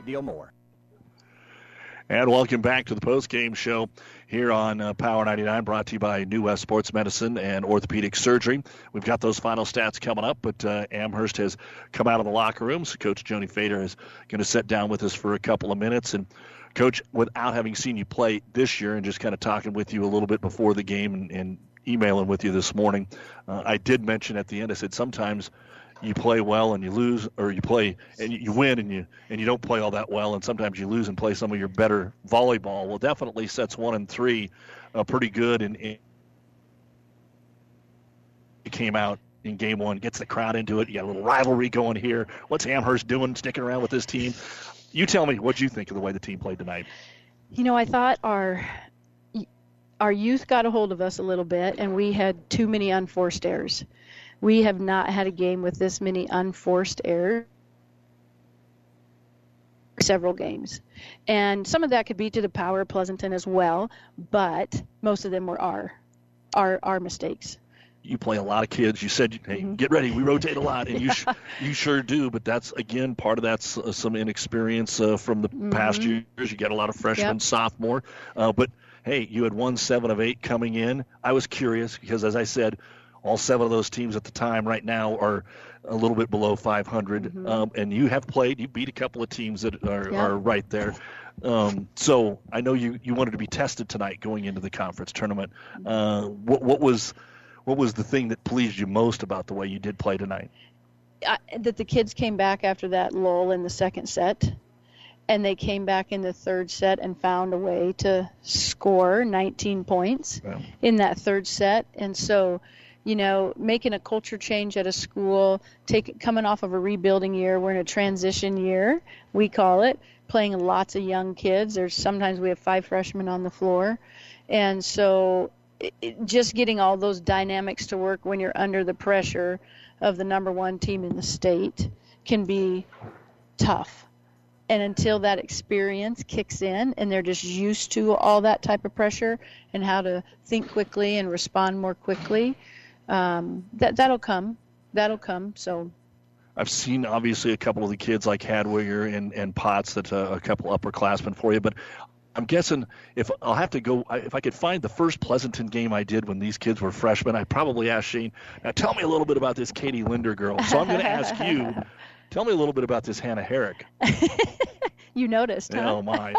deal more. And welcome back to the post-game show here on uh, Power 99, brought to you by New West Sports Medicine and Orthopedic Surgery. We've got those final stats coming up, but uh, Amherst has come out of the locker room, so Coach Joni Fader is going to sit down with us for a couple of minutes. And Coach, without having seen you play this year and just kind of talking with you a little bit before the game and, and emailing with you this morning, uh, I did mention at the end, I said sometimes – you play well and you lose, or you play and you win and you and you don't play all that well, and sometimes you lose and play some of your better volleyball. Well, definitely sets one and three uh, pretty good, and, and it came out in game one, gets the crowd into it. You got a little rivalry going here. What's Amherst doing, sticking around with this team? You tell me what you think of the way the team played tonight. You know, I thought our our youth got a hold of us a little bit, and we had too many unforced errors. We have not had a game with this many unforced errors several games. And some of that could be to the power of Pleasanton as well, but most of them were our our our mistakes. You play a lot of kids. You said, "Hey, mm-hmm. get ready. We rotate a lot," and you sh- you sure do. But that's again part of that's uh, some inexperience uh, from the mm-hmm. past years. You get a lot of freshmen, yep. sophomore, uh, but hey, you had one seven of eight coming in. I was curious because, as I said, all seven of those teams at the time right now are a little bit below 500. Mm-hmm. Um, and you have played, you beat a couple of teams that are, yeah. are right there. Um, so I know you, you wanted to be tested tonight going into the conference tournament. Mm-hmm. Uh, what, what was what was the thing that pleased you most about the way you did play tonight? Uh, that the kids came back after that lull in the second set and they came back in the third set and found a way to score 19 points wow. in that third set. And so, you know, making a culture change at a school, take coming off of a rebuilding year, we're in a transition year, we call it, playing lots of young kids. There's sometimes we have five freshmen on the floor, and so it, just getting all those dynamics to work when you're under the pressure of the number one team in the state can be tough and until that experience kicks in and they're just used to all that type of pressure and how to think quickly and respond more quickly um, that that'll come that'll come so I've seen obviously a couple of the kids like Hadwiger and, and Potts that uh, a couple upperclassmen for you, but I'm guessing if I'll have to go, if I could find the first Pleasanton game I did when these kids were freshmen, I'd probably ask Shane, now tell me a little bit about this Katie Linder girl. So I'm going to ask you, Tell me a little bit about this Hannah Herrick. you noticed, huh? Oh my.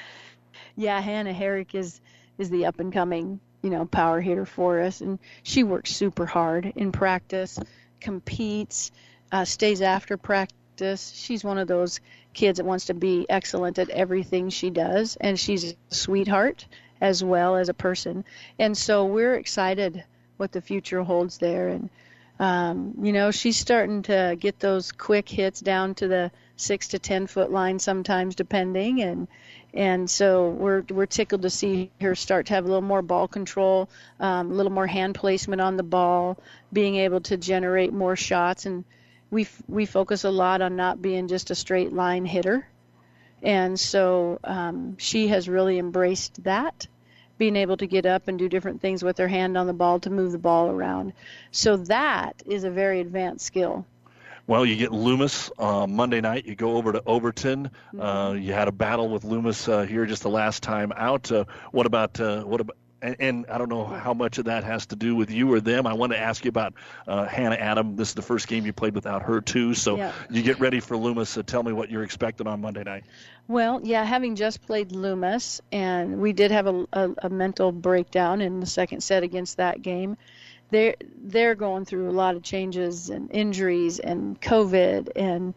yeah, Hannah Herrick is is the up and coming, you know, power hitter for us, and she works super hard in practice, competes, uh, stays after practice. She's one of those kids that wants to be excellent at everything she does, and she's a sweetheart as well as a person. And so we're excited what the future holds there, and um, you know, she's starting to get those quick hits down to the six to ten foot line sometimes, depending, and and so we're we're tickled to see her start to have a little more ball control, um, a little more hand placement on the ball, being able to generate more shots, and we we focus a lot on not being just a straight line hitter, and so um, she has really embraced that being able to get up and do different things with their hand on the ball to move the ball around. So that is a very advanced skill. Well, you get Loomis uh, Monday night. You go over to Overton. Uh, mm-hmm. Uh, you had a battle with Loomis uh, here just the last time out. Uh, what about uh, what about? And, and, I don't know how much of that has to do with you or them. I want to ask you about Hannah Adam. This is the first game you played without her too. So yeah. you get ready for Loomis. tell me what you're expecting on Monday night. Well, yeah, having just played Loomis, and we did have a, a, a mental breakdown in the second set against that game. They're they're going through a lot of changes and injuries and COVID, and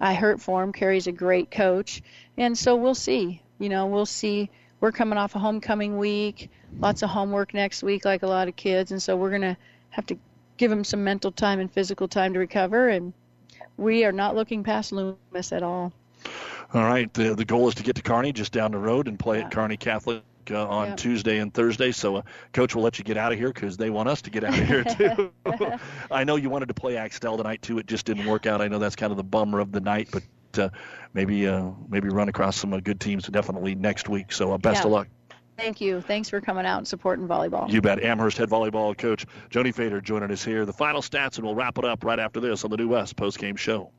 I hurt for him. Carrie's a great coach, and so we'll see. You know, we'll see. We're coming off a homecoming week, lots of homework next week, like a lot of kids, and so we're gonna have to give them some mental time and physical time to recover. And we are not looking past Loomis at all. All right. The, the goal is to get to Kearney just down the road and play yeah. at Kearney Catholic uh, on yeah. Tuesday and Thursday. So, uh, Coach will let you get out of here because they want us to get out of here, too. I know you wanted to play Axtell tonight, too. It just didn't work out. I know that's kind of the bummer of the night, but uh, maybe uh, maybe run across some uh, good teams definitely next week. So, uh, best yeah. of luck. Thank you. Thanks for coming out and supporting volleyball. You bet. Amherst head volleyball coach Joni Fader joining us here. The final stats, and we'll wrap it up right after this on the New West postgame show.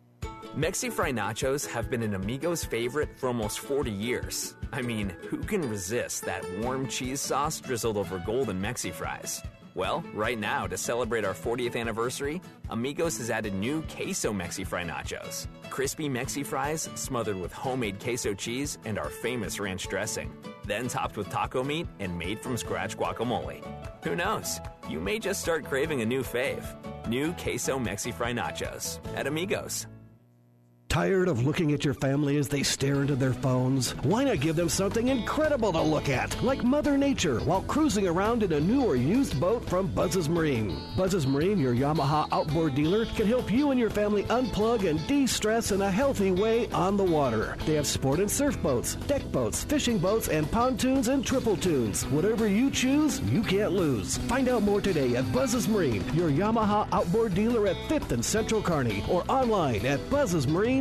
Mexi Fry nachos have been an Amigos favorite for almost 40 years. I mean, who can resist that warm cheese sauce drizzled over golden Mexi Fries? Well, right now, to celebrate our 40th anniversary, Amigos has added new Queso Mexi Fry nachos. Crispy Mexi Fries smothered with homemade queso cheese and our famous ranch dressing. Then topped with taco meat and made from scratch guacamole. Who knows? You may just start craving a new fave. New Queso Mexi Fry nachos at Amigos. Tired of looking at your family as they stare into their phones? Why not give them something incredible to look at, like Mother Nature, while cruising around in a new or used boat from Buzz's Marine? Buzz's Marine, your Yamaha outboard dealer, can help you and your family unplug and de stress in a healthy way on the water. They have sport and surf boats, deck boats, fishing boats, and pontoons and tritoons. Whatever you choose, you can't lose. Find out more today at Buzz's Marine, your Yamaha outboard dealer at 5th and Central Kearney, or online at Buzz's Marine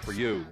for you.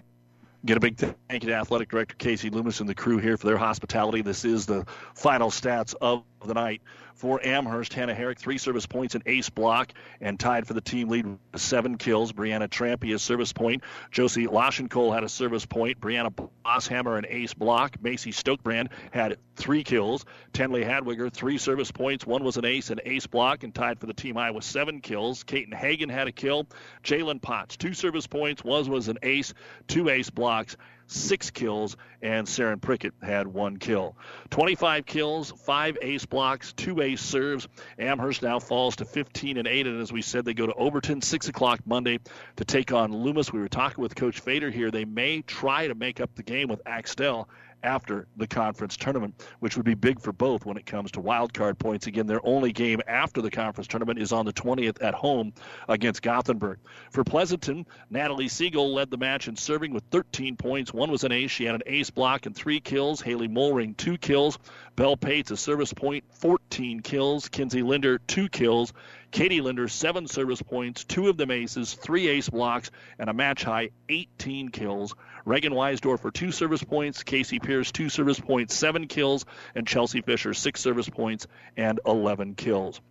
Get a big thank you to Athletic Director Casey Loomis and the crew here for their hospitality. This is the final stats of the night for Amherst. Hannah Herrick, three service points, an ace block, and tied for the team lead with seven kills. Brianna Trampy, a service point. Josie Laschenkol had a service point. Brianna Bosshammer, an ace block. Macy Stokebrand had three kills. Tenley Hadwiger, three service points. One was an ace, an ace block, and tied for the team high with seven kills. Kaiten Hagen had a kill. Jalen Potts, two service points. One was an ace, two ace blocks six kills, and Saren Prickett had one kill. 25 kills, five ace blocks, two ace serves. Amherst now falls to 15 and 8, and as we said, they go to Overton 6 o'clock Monday to take on Loomis. We were talking with Coach Fader here. They may try to make up the game with Axtell after the conference tournament, which would be big for both when it comes to wild card points. Again, their only game after the conference tournament is on the 20th at home against Gothenburg. For Pleasanton, Natalie Siegel led the match in serving with 13 points. One was an ace. She had an ace block and three kills. Haley Molring, two kills. Belle Pates, a service point, 14 kills. Kinsey Linder, two kills. Katie Linder, seven service points, two of them aces, three ace blocks, and a match high 18 kills. Reagan Weisdorfer, two service points. Casey Pierce, two service points, seven kills. And Chelsea Fisher, six service points and 11 kills.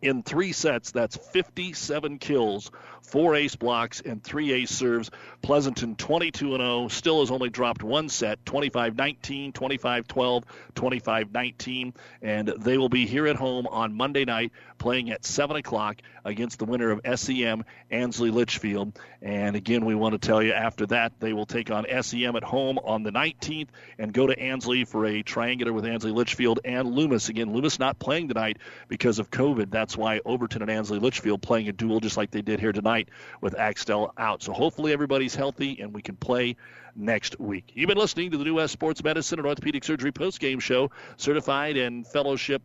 In three sets, that's 57 kills, four ace blocks, and three ace serves. Pleasanton 22 0, still has only dropped one set 25 19, 25 12, 25 19. And they will be here at home on Monday night playing at 7 o'clock against the winner of SEM, Ansley Litchfield. And again, we want to tell you after that, they will take on SEM at home on the 19th and go to Ansley for a triangular with Ansley Litchfield and Loomis. Again, Loomis not playing tonight because of COVID. That's why Overton and Ansley Litchfield playing a dual just like they did here tonight with Axtell out. So hopefully everybody's healthy and we can play next week. You've been listening to the New West Sports Medicine and Orthopedic Surgery post-game show, certified and fellowship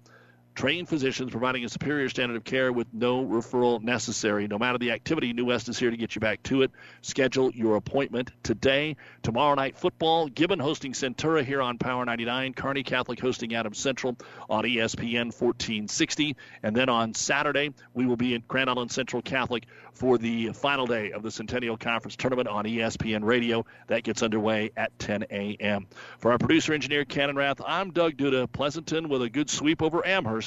trained physicians providing a superior standard of care with no referral necessary. No matter the activity, New West is here to get you back to it. Schedule your appointment today. Tomorrow night football, Gibbon hosting Centura here on Power 99, Kearney Catholic hosting Adams Central on ESPN 1460. And then on Saturday, we will be in Grand Island Central Catholic for the final day of the Centennial Conference Tournament on ESPN Radio. That gets underway at 10 a.m. For our producer engineer, Cannon Rath, I'm Doug Duda, Pleasanton with a good sweep over Amherst.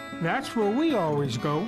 that's where we always go.